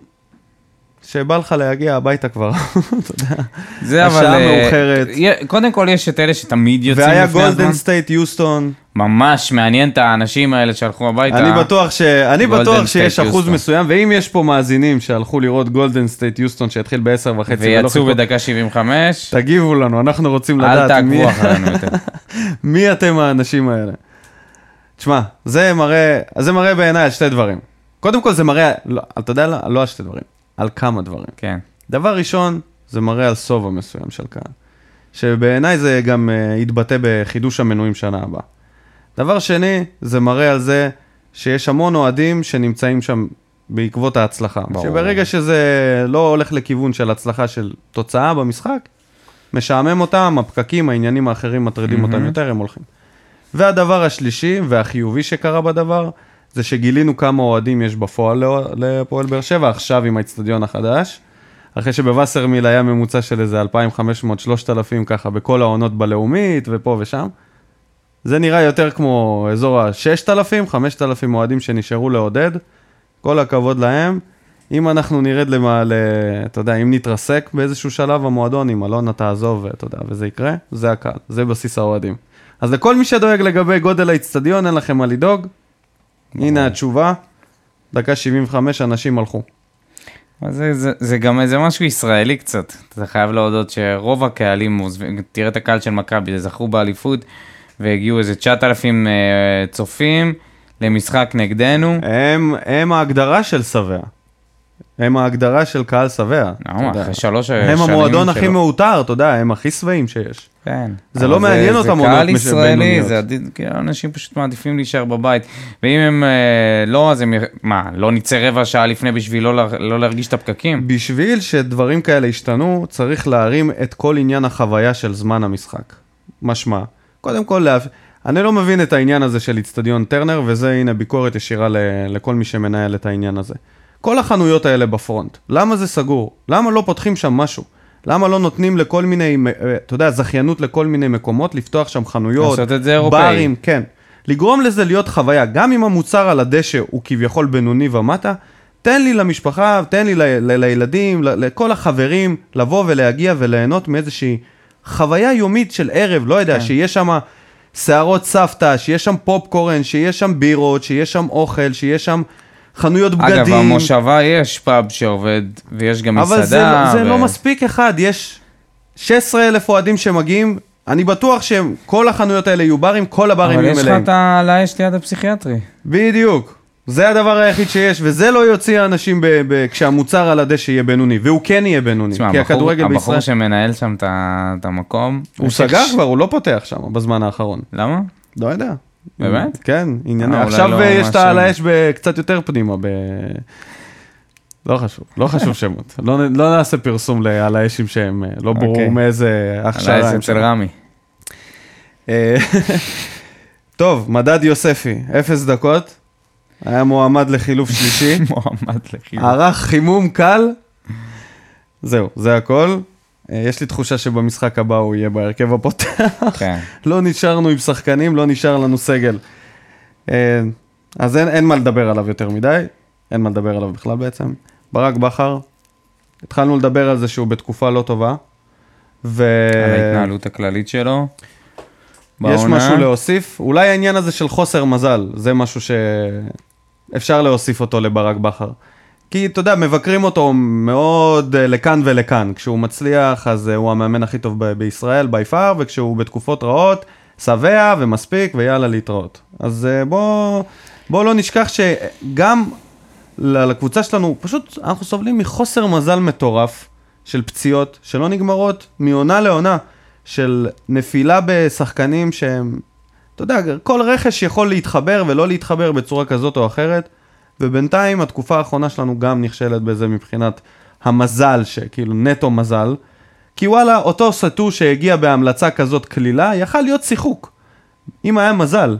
שבא לך להגיע הביתה כבר, אתה יודע. זה אבל... השעה אה, מאוחרת. קודם כל יש את אלה שתמיד יוצאים והיה לפני הזמן. גולדן סטייט יוסטון. ממש מעניין את האנשים האלה שהלכו הביתה. אני בטוח, ש... אני בטוח שיש אחוז יוסטון. מסוים, ואם יש פה מאזינים שהלכו לראות גולדן סטייט יוסטון שהתחיל בעשר וחצי, ולא ויצאו בדקה 75. תגיבו לנו, אנחנו רוצים אל לדעת מי, תעקבו אחרינו יותר. מי אתם האנשים האלה. תשמע, זה מראה, זה מראה בעיניי על שתי דברים. קודם כל זה מראה, לא, אתה יודע, לא, לא על שתי דברים, על כמה דברים. כן. דבר ראשון, זה מראה על סובה מסוים של קהל. שבעיניי זה גם uh, יתבטא בחידוש המנויים שנה הבאה. דבר שני, זה מראה על זה שיש המון אוהדים שנמצאים שם בעקבות ההצלחה. ברור. שברגע שזה לא הולך לכיוון של הצלחה של תוצאה במשחק, משעמם אותם, הפקקים, העניינים האחרים מטרידים אותם יותר, הם הולכים. והדבר השלישי והחיובי שקרה בדבר, זה שגילינו כמה אוהדים יש בפועל לפועל באר שבע, עכשיו עם האצטדיון החדש. אחרי שבווסרמיל היה ממוצע של איזה 2,500-3,000 ככה בכל העונות בלאומית ופה ושם. זה נראה יותר כמו אזור ה-6,000, 5,000 אוהדים שנשארו לעודד. כל הכבוד להם. אם אנחנו נרד למעלה, אתה יודע, אם נתרסק באיזשהו שלב המועדון, אם אלונה תעזוב, אתה יודע, וזה יקרה, זה הקהל, זה בסיס האוהדים. אז לכל מי שדואג לגבי גודל האיצטדיון, אין לכם מה לדאוג. הנה התשובה, דקה 75 אנשים הלכו. זה, זה, זה גם איזה משהו ישראלי קצת. אתה חייב להודות שרוב הקהלים עוזבים, תראה את הקהל של מכבי, זכו באליפות והגיעו איזה 9,000 אה, צופים למשחק נגדנו. הם, הם ההגדרה של שבע. הם ההגדרה של קהל שבע. יודע. אחרי שלוש הם שנים המועדון הכי שלו. מעוטר, אתה יודע, הם הכי שבעים שיש. כן. זה לא מעניין אותם זה עונות קהל מש- ישראלי, בינוניות. זה עדיף, כאילו, אנשים פשוט מעדיפים להישאר בבית. ואם הם אה, לא, אז הם, מה, לא נצא רבע שעה לפני בשביל לא, לא להרגיש את הפקקים? בשביל שדברים כאלה ישתנו, צריך להרים את כל עניין החוויה של זמן המשחק. משמע, קודם כל. אני לא מבין את העניין הזה של איצטדיון טרנר, וזה הנה ביקורת ישירה ל... לכל מי שמנהל את העניין הזה. כל החנויות האלה בפרונט, למה זה סגור? למה לא פותחים שם משהו? למה לא נותנים לכל מיני, אה, אתה יודע, זכיינות לכל מיני מקומות, לפתוח שם חנויות. ברים, כן. לגרום לזה להיות חוויה, גם אם המוצר על הדשא הוא כביכול בינוני ומטה, תן לי למשפחה, תן לי ל- ל- לילדים, ל- לכל החברים, לבוא ולהגיע וליהנות מאיזושהי חוויה יומית של ערב, לא יודע, שיש שם שערות סבתא, שיש שם פופקורן, שיש שם בירות, שיש שם אוכל, שיש שם חנויות בגדים. אגב, במושבה יש פאב שעובד, ויש גם מסעדה. אבל זה, לא- זה ו- לא מספיק אחד, יש 16 אלף אוהדים שמגיעים, אני בטוח שכל החנויות האלה יהיו ברים, כל הברים אבל יהיו יש לך מלאים. את הלאש ליד הפסיכיאטרי. בדיוק. זה הדבר היחיד שיש, וזה לא יוציא אנשים ב- ב- כשהמוצר על הדשא יהיה בינוני, והוא כן יהיה בינוני, כי הכדורגל בישראל... הבחור שמנהל שם את המקום... הוא סגר כבר, הוא לא פותח שם בזמן האחרון. למה? לא יודע. באמת? כן, ענייני. אה, עכשיו לא אה, יש את משהו. על האש קצת יותר פנימה. ב... לא חשוב, לא חשוב שמות. לא, לא נעשה פרסום על האשים שהם, אה, לא ברור אוקיי. מאיזה הכשרה הם אצל שם. רמי. טוב, מדד יוספי, אפס דקות. היה מועמד לחילוף שלישי. מועמד לחילוף. ערך חימום קל. זהו, זה הכל. אה, יש לי תחושה שבמשחק הבא הוא יהיה בהרכב הפותח. כן. לא נשארנו עם שחקנים, לא נשאר לנו סגל. אה, אז אין, אין מה לדבר עליו יותר מדי, אין מה לדבר עליו בכלל בעצם. ברק בכר, התחלנו לדבר על זה שהוא בתקופה לא טובה. ו... על ההתנהלות הכללית שלו. יש בעונה. משהו להוסיף, אולי העניין הזה של חוסר מזל, זה משהו שאפשר להוסיף אותו לברק בכר. כי אתה יודע, מבקרים אותו מאוד אה, לכאן ולכאן. כשהוא מצליח, אז אה, הוא המאמן הכי טוב ב- בישראל, בי פאר, וכשהוא בתקופות רעות, שבע ומספיק, ויאללה להתראות. אז אה, בוא, בוא לא נשכח שגם לקבוצה שלנו, פשוט אנחנו סובלים מחוסר מזל מטורף של פציעות שלא נגמרות מעונה לעונה, של נפילה בשחקנים שהם, אתה יודע, כל רכש יכול להתחבר ולא להתחבר בצורה כזאת או אחרת, ובינתיים התקופה האחרונה שלנו גם נכשלת בזה מבחינת המזל, שכאילו נטו מזל, כי וואלה, אותו סטו שהגיע בהמלצה כזאת קלילה, יכל להיות שיחוק, אם היה מזל.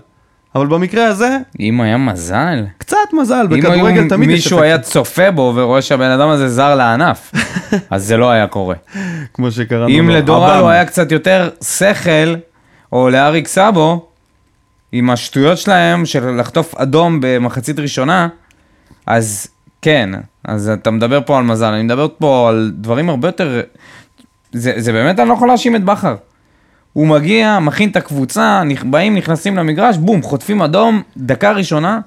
אבל במקרה הזה, אם היה מזל. קצת מזל, אם בכדורגל תמיד יש מישהו את היה צופה בו ורואה שהבן אדם הזה זר לענף, אז זה לא היה קורה. כמו שקראנו אם לו, לדורלו עב"ם. היה קצת יותר שכל, או לאריק סאבו, עם השטויות שלהם של לחטוף אדום במחצית ראשונה, אז כן, אז אתה מדבר פה על מזל, אני מדבר פה על דברים הרבה יותר... זה, זה באמת, אני לא יכול להאשים את בכר. הוא מגיע, מכין את הקבוצה, באים, נכנסים למגרש, בום, חוטפים אדום, דקה ראשונה,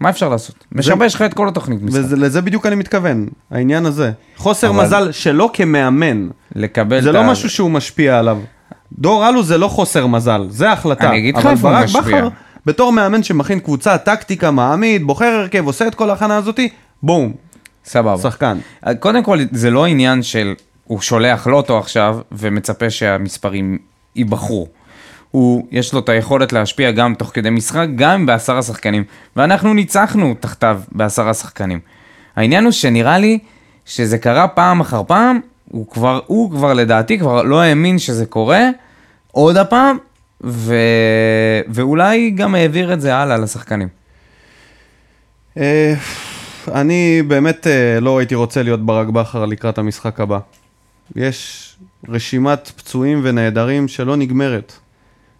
מה אפשר לעשות? משבש לך את כל התוכנית משחק. ולזה בדיוק אני מתכוון, העניין הזה. חוסר אבל- מזל שלו כמאמן, לקבל זה את לא ה- משהו שהוא משפיע עליו. דור אלו זה לא חוסר מזל, זה החלטה. אני אגיד לך איפה הוא משפיע. בכר, בתור מאמן שמכין קבוצה, טקטיקה, מעמיד, בוחר הרכב, עושה את כל ההכנה הזאתי, בום, סבבה. שחקן. קודם כל, זה לא עניין של הוא שולח לוטו עכשיו ומצפה שהמספרים ייבחרו. הוא, יש לו את היכולת להשפיע גם תוך כדי משחק, גם בעשרה שחקנים. ואנחנו ניצחנו תחתיו בעשרה שחקנים. העניין הוא שנראה לי שזה קרה פעם אחר פעם, הוא כבר, הוא כבר לדעתי כבר לא האמין שזה קורה, עוד הפעם, ו... ואולי גם העביר את זה הלאה לשחקנים. אה, אני באמת אה, לא הייתי רוצה להיות ברק בכר לקראת המשחק הבא. יש רשימת פצועים ונעדרים שלא נגמרת.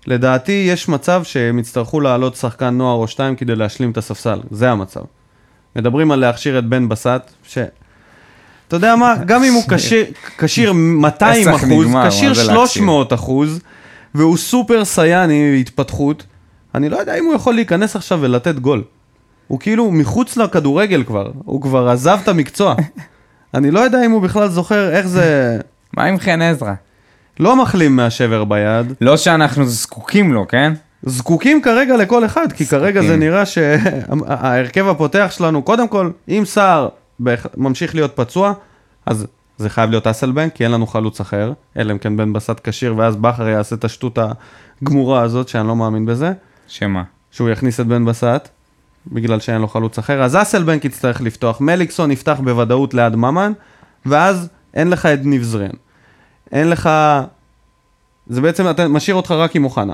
לדעתי יש מצב שהם יצטרכו לעלות שחקן נוער או שתיים כדי להשלים את הספסל, זה המצב. מדברים על להכשיר את בן בסט, ש... אתה יודע מה, גם אם הוא כשיר- כשיר 200 פסח אחוז, כשיר זה 300 אחוז, והוא סופר סייאני התפתחות, אני לא יודע אם הוא יכול להיכנס עכשיו ולתת גול. הוא כאילו מחוץ לכדורגל כבר, הוא כבר עזב את המקצוע. אני לא יודע אם הוא בכלל זוכר איך זה... מה עם חן עזרא? לא מחלים מהשבר ביד, לא שאנחנו זקוקים לו, כן? זקוקים כרגע לכל אחד, כי כרגע זה זקוקים. נראה שההרכב הפותח שלנו, קודם כל, אם סער ממשיך להיות פצוע, אז זה חייב להיות אסלבנק, כי אין לנו חלוץ אחר, אלא אם כן בן בסט כשיר, ואז בכר יעשה את השטות הגמורה הזאת, שאני לא מאמין בזה, שמה? שהוא יכניס את בן בסט, בגלל שאין לו חלוץ אחר, אז אסלבנק יצטרך לפתוח, מליקסון יפתח בוודאות ליד ממן, ואז אין לך את ניב זריאן. אין לך... זה בעצם, אתה משאיר אותך רק עם אוחנה.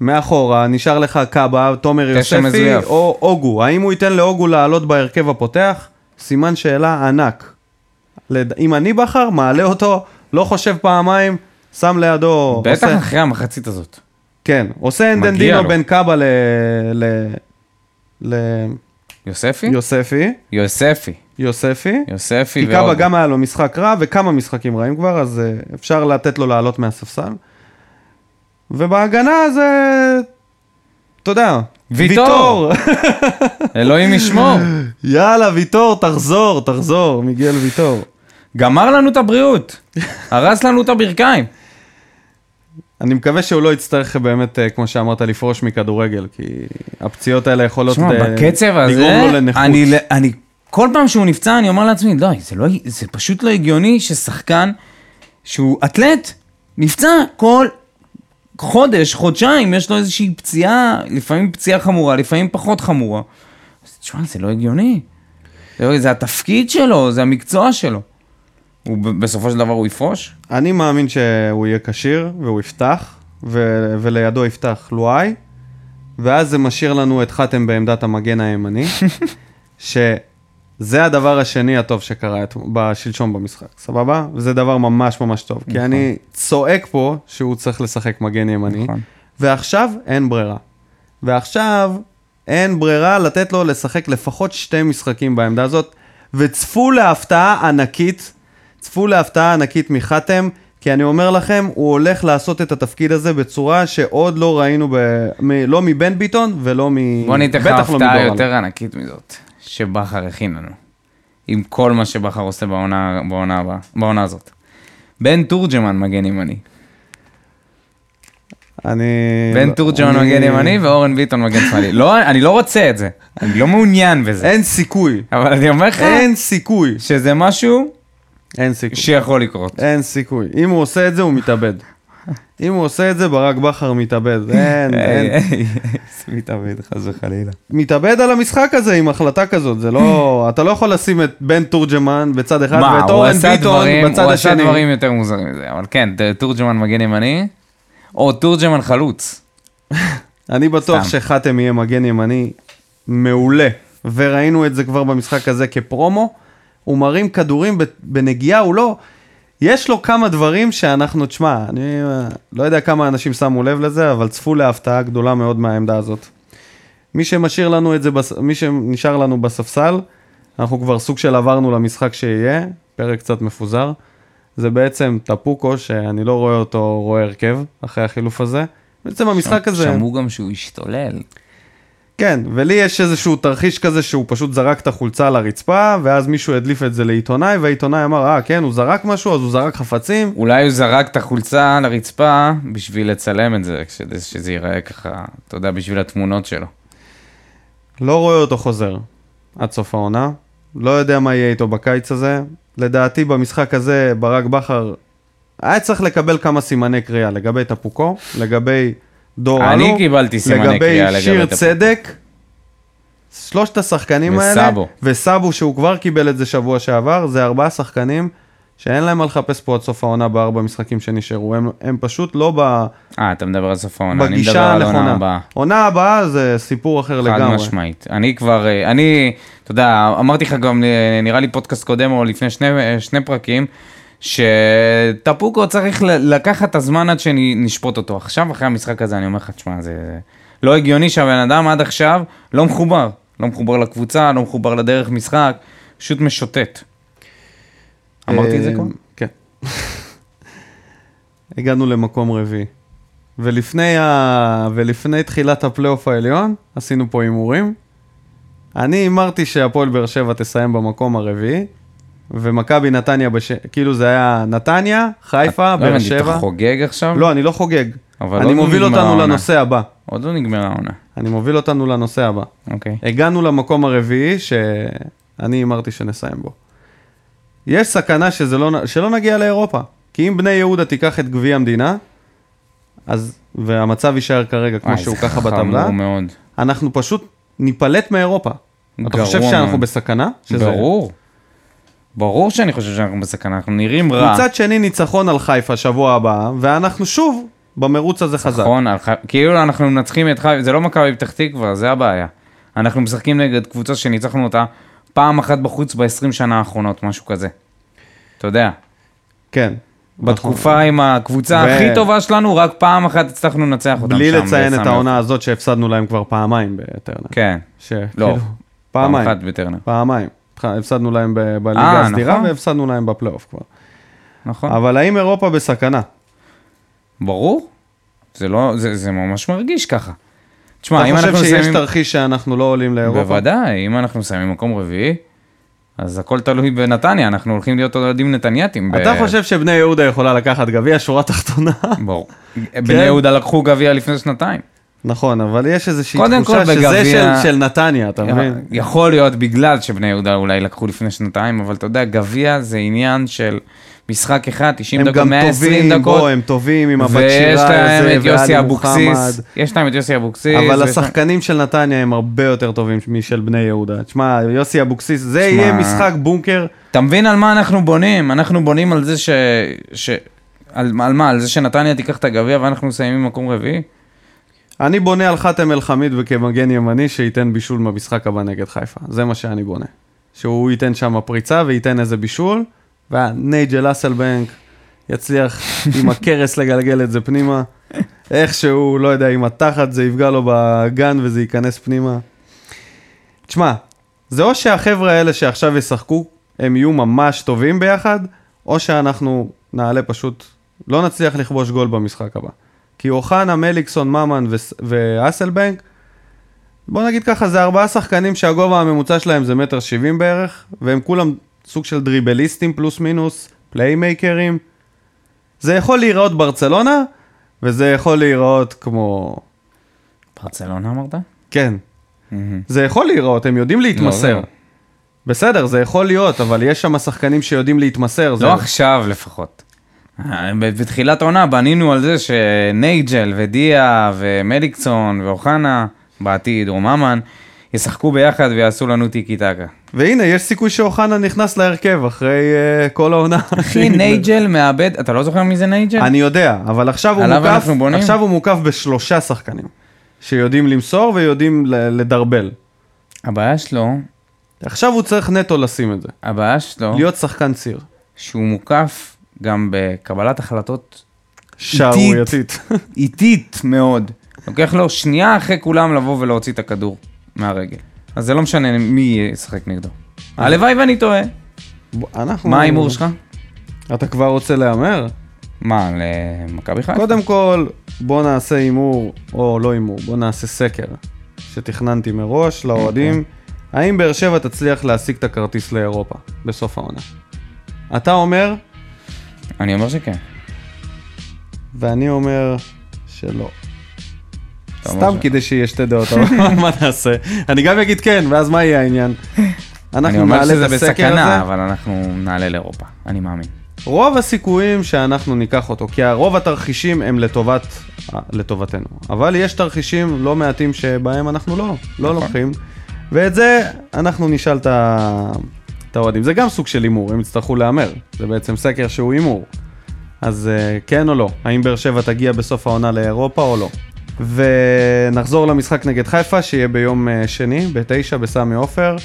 מאחורה, נשאר לך קאבה, תומר יוספי. או אוגו. האם הוא ייתן לאוגו לעלות בהרכב הפותח? סימן שאלה ענק. לד... אם אני בחר, מעלה אותו, לא חושב פעמיים, שם לידו... בטח עושה... אחרי המחצית הזאת. כן, עושה אנדנדינו. בין קאבה ל... ל... ל... יוספי? יוספי, יוספי. יוספי. יוספי כי קאבה ועוד. גם היה לו משחק רע וכמה משחקים רעים כבר, אז uh, אפשר לתת לו לעלות מהספסל. ובהגנה זה... אתה יודע, ויטור. אלוהים ישמור. יאללה, ויטור, תחזור, תחזור, מיגל ויטור. גמר לנו את הבריאות. הרס לנו את הברכיים. אני מקווה שהוא לא יצטרך באמת, אה, כמו שאמרת, לפרוש מכדורגל, כי הפציעות האלה יכולות אה, בקצב לגרום הזה, לו לנכות. אני, אני, כל פעם שהוא נפצע, אני אומר לעצמי, די, זה, לא, זה פשוט לא הגיוני ששחקן שהוא אתלט, נפצע כל חודש, חודשיים, יש לו איזושהי פציעה, לפעמים פציעה חמורה, לפעמים פחות חמורה. תשמע, זה לא הגיוני. זה, זה התפקיד שלו, זה המקצוע שלו. הוא, בסופו של דבר הוא יפרוש? אני מאמין שהוא יהיה כשיר, והוא יפתח, ו- ולידו יפתח לואי, ואז זה משאיר לנו את חתם בעמדת המגן הימני, שזה הדבר השני הטוב שקרה את- בשלשום במשחק, סבבה? וזה דבר ממש ממש טוב, כי אני צועק פה שהוא צריך לשחק מגן ימני, נכון. ועכשיו אין ברירה. ועכשיו אין ברירה לתת לו לשחק לפחות שתי משחקים בעמדה הזאת, וצפו להפתעה ענקית, צפו להפתעה ענקית מחתם, כי אני אומר לכם, הוא הולך לעשות את התפקיד הזה בצורה שעוד לא ראינו, ב... מ... לא מבן ביטון ולא מ... בוא ניתן לך לא הפתעה מדורון. יותר ענקית מזאת, שבכר הכין לנו. עם כל מה שבכר עושה בעונה, בעונה בעונה הזאת. בן תורג'מן מגן ימני. אני... בן תורג'מן מגן ימני ואורן ביטון מגן שמאלי. לא, אני לא רוצה את זה, אני לא מעוניין בזה. אין סיכוי. אבל אני אומר לך אין סיכוי. שזה משהו אין סיכוי. שיכול לקרות. אין סיכוי. אם הוא עושה את זה, הוא מתאבד. אם הוא עושה את זה, ברק בכר מתאבד. אין, אין. מתאבד, חס וחלילה. מתאבד על המשחק הזה עם החלטה כזאת, זה לא... אתה לא יכול לשים את בן תורג'מן בצד אחד ואת אורן ביטון בצד הוא עשה השני. דברים יותר מוזרים מזה, אבל כן, תורג'מן מגן ימני, או תורג'מן חלוץ. אני בטוח. שחתם יהיה מגן ימני מעולה, וראינו את זה כבר במשחק הזה כפרומו. הוא מרים כדורים בנגיעה, הוא לא... יש לו כמה דברים שאנחנו, תשמע, אני לא יודע כמה אנשים שמו לב לזה, אבל צפו להפתעה גדולה מאוד מהעמדה הזאת. מי שמשאיר לנו את זה, בס... מי שנשאר לנו בספסל, אנחנו כבר סוג של עברנו למשחק שיהיה, פרק קצת מפוזר. זה בעצם טפוקו, שאני לא רואה אותו רואה הרכב אחרי החילוף הזה. בעצם המשחק הזה... שמעו גם שהוא השתולל. כן, ולי יש איזשהו תרחיש כזה שהוא פשוט זרק את החולצה על הרצפה, ואז מישהו הדליף את זה לעיתונאי, והעיתונאי אמר, אה, כן, הוא זרק משהו, אז הוא זרק חפצים. אולי הוא זרק את החולצה על הרצפה בשביל לצלם את זה, כדי שזה ייראה ככה, אתה יודע, בשביל התמונות שלו. לא רואה אותו חוזר עד סוף העונה. לא יודע מה יהיה איתו בקיץ הזה. לדעתי במשחק הזה ברק בכר היה צריך לקבל כמה סימני קריאה לגבי טפוקו, לגבי דור אני קיבלתי סימני קריאה לגבי שיר. צדק. שלושת השחקנים האלה, וסאבו. וסאבו שהוא כבר קיבל את זה שבוע שעבר, זה ארבעה שחקנים שאין להם מה לחפש פה עד סוף העונה בארבע משחקים שנשארו, הם, הם פשוט לא ב, אה, אתה מדבר על סוף העונה, אני מדבר על העונה. הבאה. עונה הבאה זה סיפור אחר חד לגמרי. משמעית. אני כבר, אה, אני, אתה יודע, אמרתי לך גם, אה, נראה לי פודקאסט קודם או לפני שני, אה, שני פרקים, שטפוקו צריך לקחת את הזמן עד שנשפוט אותו. עכשיו, אחרי המשחק הזה, אני אומר לך, תשמע, זה לא הגיוני שהבן אדם עד עכשיו לא מחובר. לא מחובר לקבוצה, לא מחובר לדרך משחק, פשוט משוטט. אמרתי את זה אה, כבר? כן. הגענו למקום רביעי. ולפני, ה... ולפני תחילת הפלייאוף העליון, עשינו פה הימורים. אני הימרתי שהפועל באר שבע תסיים במקום הרביעי, ומכבי נתניה, בש... כאילו זה היה נתניה, חיפה, לא באר הבנתי, אתה שבע. חוגג עכשיו? לא, אני לא חוגג. אבל אני לא מוביל אותנו העונה. לנושא הבא. עוד לא נגמרה העונה. אני מוביל אותנו לנושא הבא. אוקיי. הגענו למקום הרביעי שאני הימרתי שנסיים בו. יש סכנה שזה לא, שלא נגיע לאירופה. כי אם בני יהודה תיקח את גביע המדינה, אז, והמצב יישאר כרגע כמו וואי, שהוא ככה בטבלה. אנחנו פשוט ניפלט מאירופה. אתה חושב שאנחנו. בסכנה? שזה- ברור. ברור שאני חושב שאנחנו בסכנה, אנחנו נראים רע. מצד שני ניצחון על חיפה שבוע הבא, ואנחנו שוב במרוץ הזה חזק. נכון, על כאילו אנחנו מנצחים את חיפה, זה לא מכבי פתח תקווה, זה הבעיה. אנחנו משחקים נגד קבוצה שניצחנו אותה פעם אחת בחוץ ב-20 שנה האחרונות, משהו כזה. אתה יודע, כן. בתקופה עם הקבוצה ו- הכי טובה שלנו, רק פעם אחת הצלחנו לנצח אותם בלי שם לציין את העונה הזאת שהפסדנו להם כבר פעמיים בטרנר. כן, ש- לא, כאילו, פעם פעמיים. אחת בטרנר. פעמיים. הפסדנו להם ב- בליגה אה, הסדירה נכון. והפסדנו להם בפלייאוף כבר. נכון. אבל האם אירופה בסכנה? ברור. זה לא, זה, זה ממש מרגיש ככה. תשמע, אם אתה אנחנו חושב שיש מסיימים... תרחיש שאנחנו לא עולים לאירופה? בוודאי, אם אנחנו מסיימים מקום רביעי, אז הכל תלוי בנתניה, אנחנו הולכים להיות אוהדים נתנייתים. ב- אתה חושב שבני יהודה יכולה לקחת גביע, שורה תחתונה? ברור. בני יהודה לקחו גביע לפני שנתיים. נכון, אבל יש איזושהי תחושה כל שזה של, של נתניה, אתה מבין? יכול להיות בגלל שבני יהודה אולי לקחו לפני שנתיים, אבל אתה יודע, גביע זה עניין של משחק אחד, 90 הם דקות, גם 120 טובים, דקות. בוא, הם טובים עם הבת ויש שירה להם הזה, את יוסי ואלי אבוקסיס. יש להם את יוסי אבוקסיס. אבל ויש השחקנים של נתניה הם הרבה יותר טובים משל בני יהודה. תשמע, יוסי אבוקסיס, זה תשמע, יהיה משחק בונקר. אתה מבין על מה אנחנו בונים? אנחנו בונים על זה ש... ש... על, על מה? על זה שנתניה תיקח את הגביע ואנחנו מסיימים מקום רביעי? אני בונה על חאתם אל-חמיד וכמגן ימני שייתן בישול במשחק הבא נגד חיפה. זה מה שאני בונה. שהוא ייתן שם פריצה וייתן איזה בישול, והנייג'ל אסלבנק יצליח עם הכרס לגלגל את זה פנימה. איכשהו, לא יודע, עם התחת זה יפגע לו בגן וזה ייכנס פנימה. תשמע, זה או שהחבר'ה האלה שעכשיו ישחקו, הם יהיו ממש טובים ביחד, או שאנחנו נעלה פשוט, לא נצליח לכבוש גול במשחק הבא. כי אוחנה, מליקסון, ממן ואסלבנק, בוא נגיד ככה, זה ארבעה שחקנים שהגובה הממוצע שלהם זה מטר שבעים בערך, והם כולם סוג של דריבליסטים פלוס מינוס, פליימייקרים. זה יכול להיראות ברצלונה, וזה יכול להיראות כמו... ברצלונה אמרת? כן, זה יכול להיראות, הם יודעים להתמסר. לא. בסדר, זה יכול להיות, אבל יש שם שחקנים שיודעים להתמסר. זה... לא עכשיו לפחות. אה, בתחילת העונה בנינו על זה שנייג'ל ודיה ומליקסון ואוחנה בעתיד, או ממן, ישחקו ביחד ויעשו לנו טיקי טקה. והנה, יש סיכוי שאוחנה נכנס להרכב אחרי uh, כל העונה. אחי, נייג'ל מאבד, אתה לא זוכר מי זה נייג'ל? אני יודע, אבל עכשיו הוא מוקף? עכשיו הוא מוקף בשלושה שחקנים, שיודעים למסור ויודעים לדרבל. הבעיה שלו, עכשיו הוא צריך נטו לשים את זה, הבעיה שלו, להיות שחקן ציר. שהוא מוקף גם בקבלת החלטות שערורייתית. איטית מאוד. לוקח לו שנייה אחרי כולם לבוא ולהוציא את הכדור מהרגל. אז זה לא משנה מי ישחק נגדו. הלוואי ואני טועה. אנחנו... מה ההימור שלך? אתה כבר רוצה להמר? מה, למכבי חיפה? קודם כל, בוא נעשה הימור, או לא הימור, בוא נעשה סקר שתכננתי מראש לאוהדים. האם באר שבע תצליח להשיג את הכרטיס לאירופה בסוף העונה? אתה אומר, אני אומר שכן. ואני אומר שלא. אומר סתם כדי שיהיה שתי דעות, אבל מה נעשה? אני גם אגיד כן, ואז מה יהיה העניין? אני אנחנו אומר נעלה שזה את הסקר בסכנה, הזה. אבל אנחנו נעלה לאירופה. אני מאמין. רוב הסיכויים שאנחנו ניקח אותו, כי רוב התרחישים הם לטובת, אה, לטובתנו. אבל יש תרחישים לא מעטים שבהם אנחנו לא, לא נכון. לוקחים. ואת זה אנחנו נשאל את ה- את האוהדים. זה גם סוג של הימור, הם יצטרכו להמר. זה בעצם סקר שהוא הימור. אז אה, כן או לא? האם באר שבע תגיע בסוף העונה לאירופה או לא? ונחזור למשחק נגד חיפה, שיהיה ביום אה, שני, בתשע, בסמי עופר.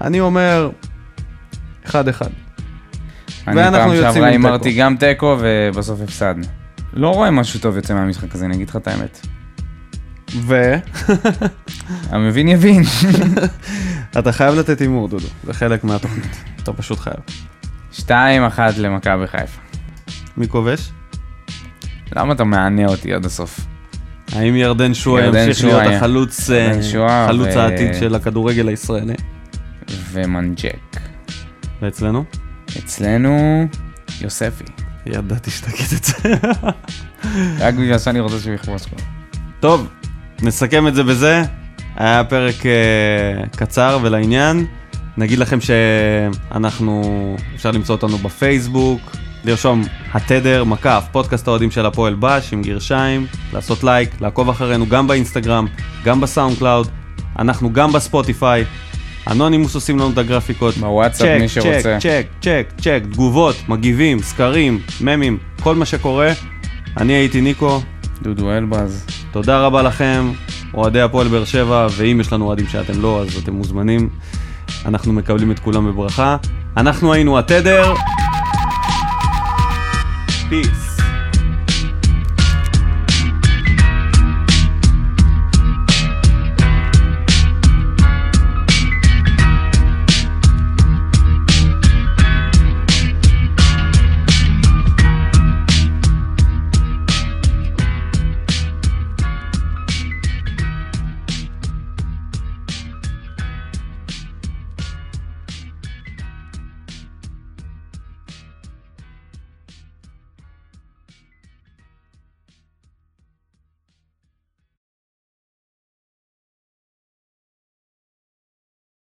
אני אומר, אחד אחד. אני ואנחנו פעם יוצאים שעברה עם תיקו. הימרתי גם תיקו ובסוף הפסדנו. לא רואה משהו טוב יוצא מהמשחק הזה, אני אגיד לך את האמת. ו... המבין יבין. אתה חייב לתת הימור, דודו, זה חלק מהתוכנית. אתה פשוט חייב. 2-1 למכבי חיפה. מי כובש? למה אתה מענה אותי עד הסוף? האם ירדן שועה ירדן ימשיך להיות החלוץ אה, ירדן שועה חלוץ ו- העתיד של הכדורגל הישראלי? ומנג'ק. ואצלנו? אצלנו, יוספי. ידעתי שתגיד את זה. רק בגלל שאני רוצה שהוא יכבוש כבר. טוב, נסכם את זה בזה. היה פרק אה, קצר ולעניין. נגיד לכם שאנחנו, אפשר למצוא אותנו בפייסבוק, לרשום התדר, מקף, פודקאסט האוהדים של הפועל ב"ש עם גרשיים, לעשות לייק, לעקוב אחרינו גם באינסטגרם, גם בסאונד קלאוד, אנחנו גם בספוטיפיי. אנונימוס עושים לנו את הגרפיקות. בוואטסאפ, מי שרוצה. צ'ט, צ'ט, צ'ט, צ'ט, תגובות, מגיבים, סקרים, ממים, כל מה שקורה. אני הייתי ניקו, דודו אלבז. תודה רבה לכם, אוהדי הפועל באר שבע, ואם יש לנו אוהדים שאתם לא, אז אתם מוזמנים. אנחנו מקבלים את כולם בברכה. אנחנו היינו התדר. פיס.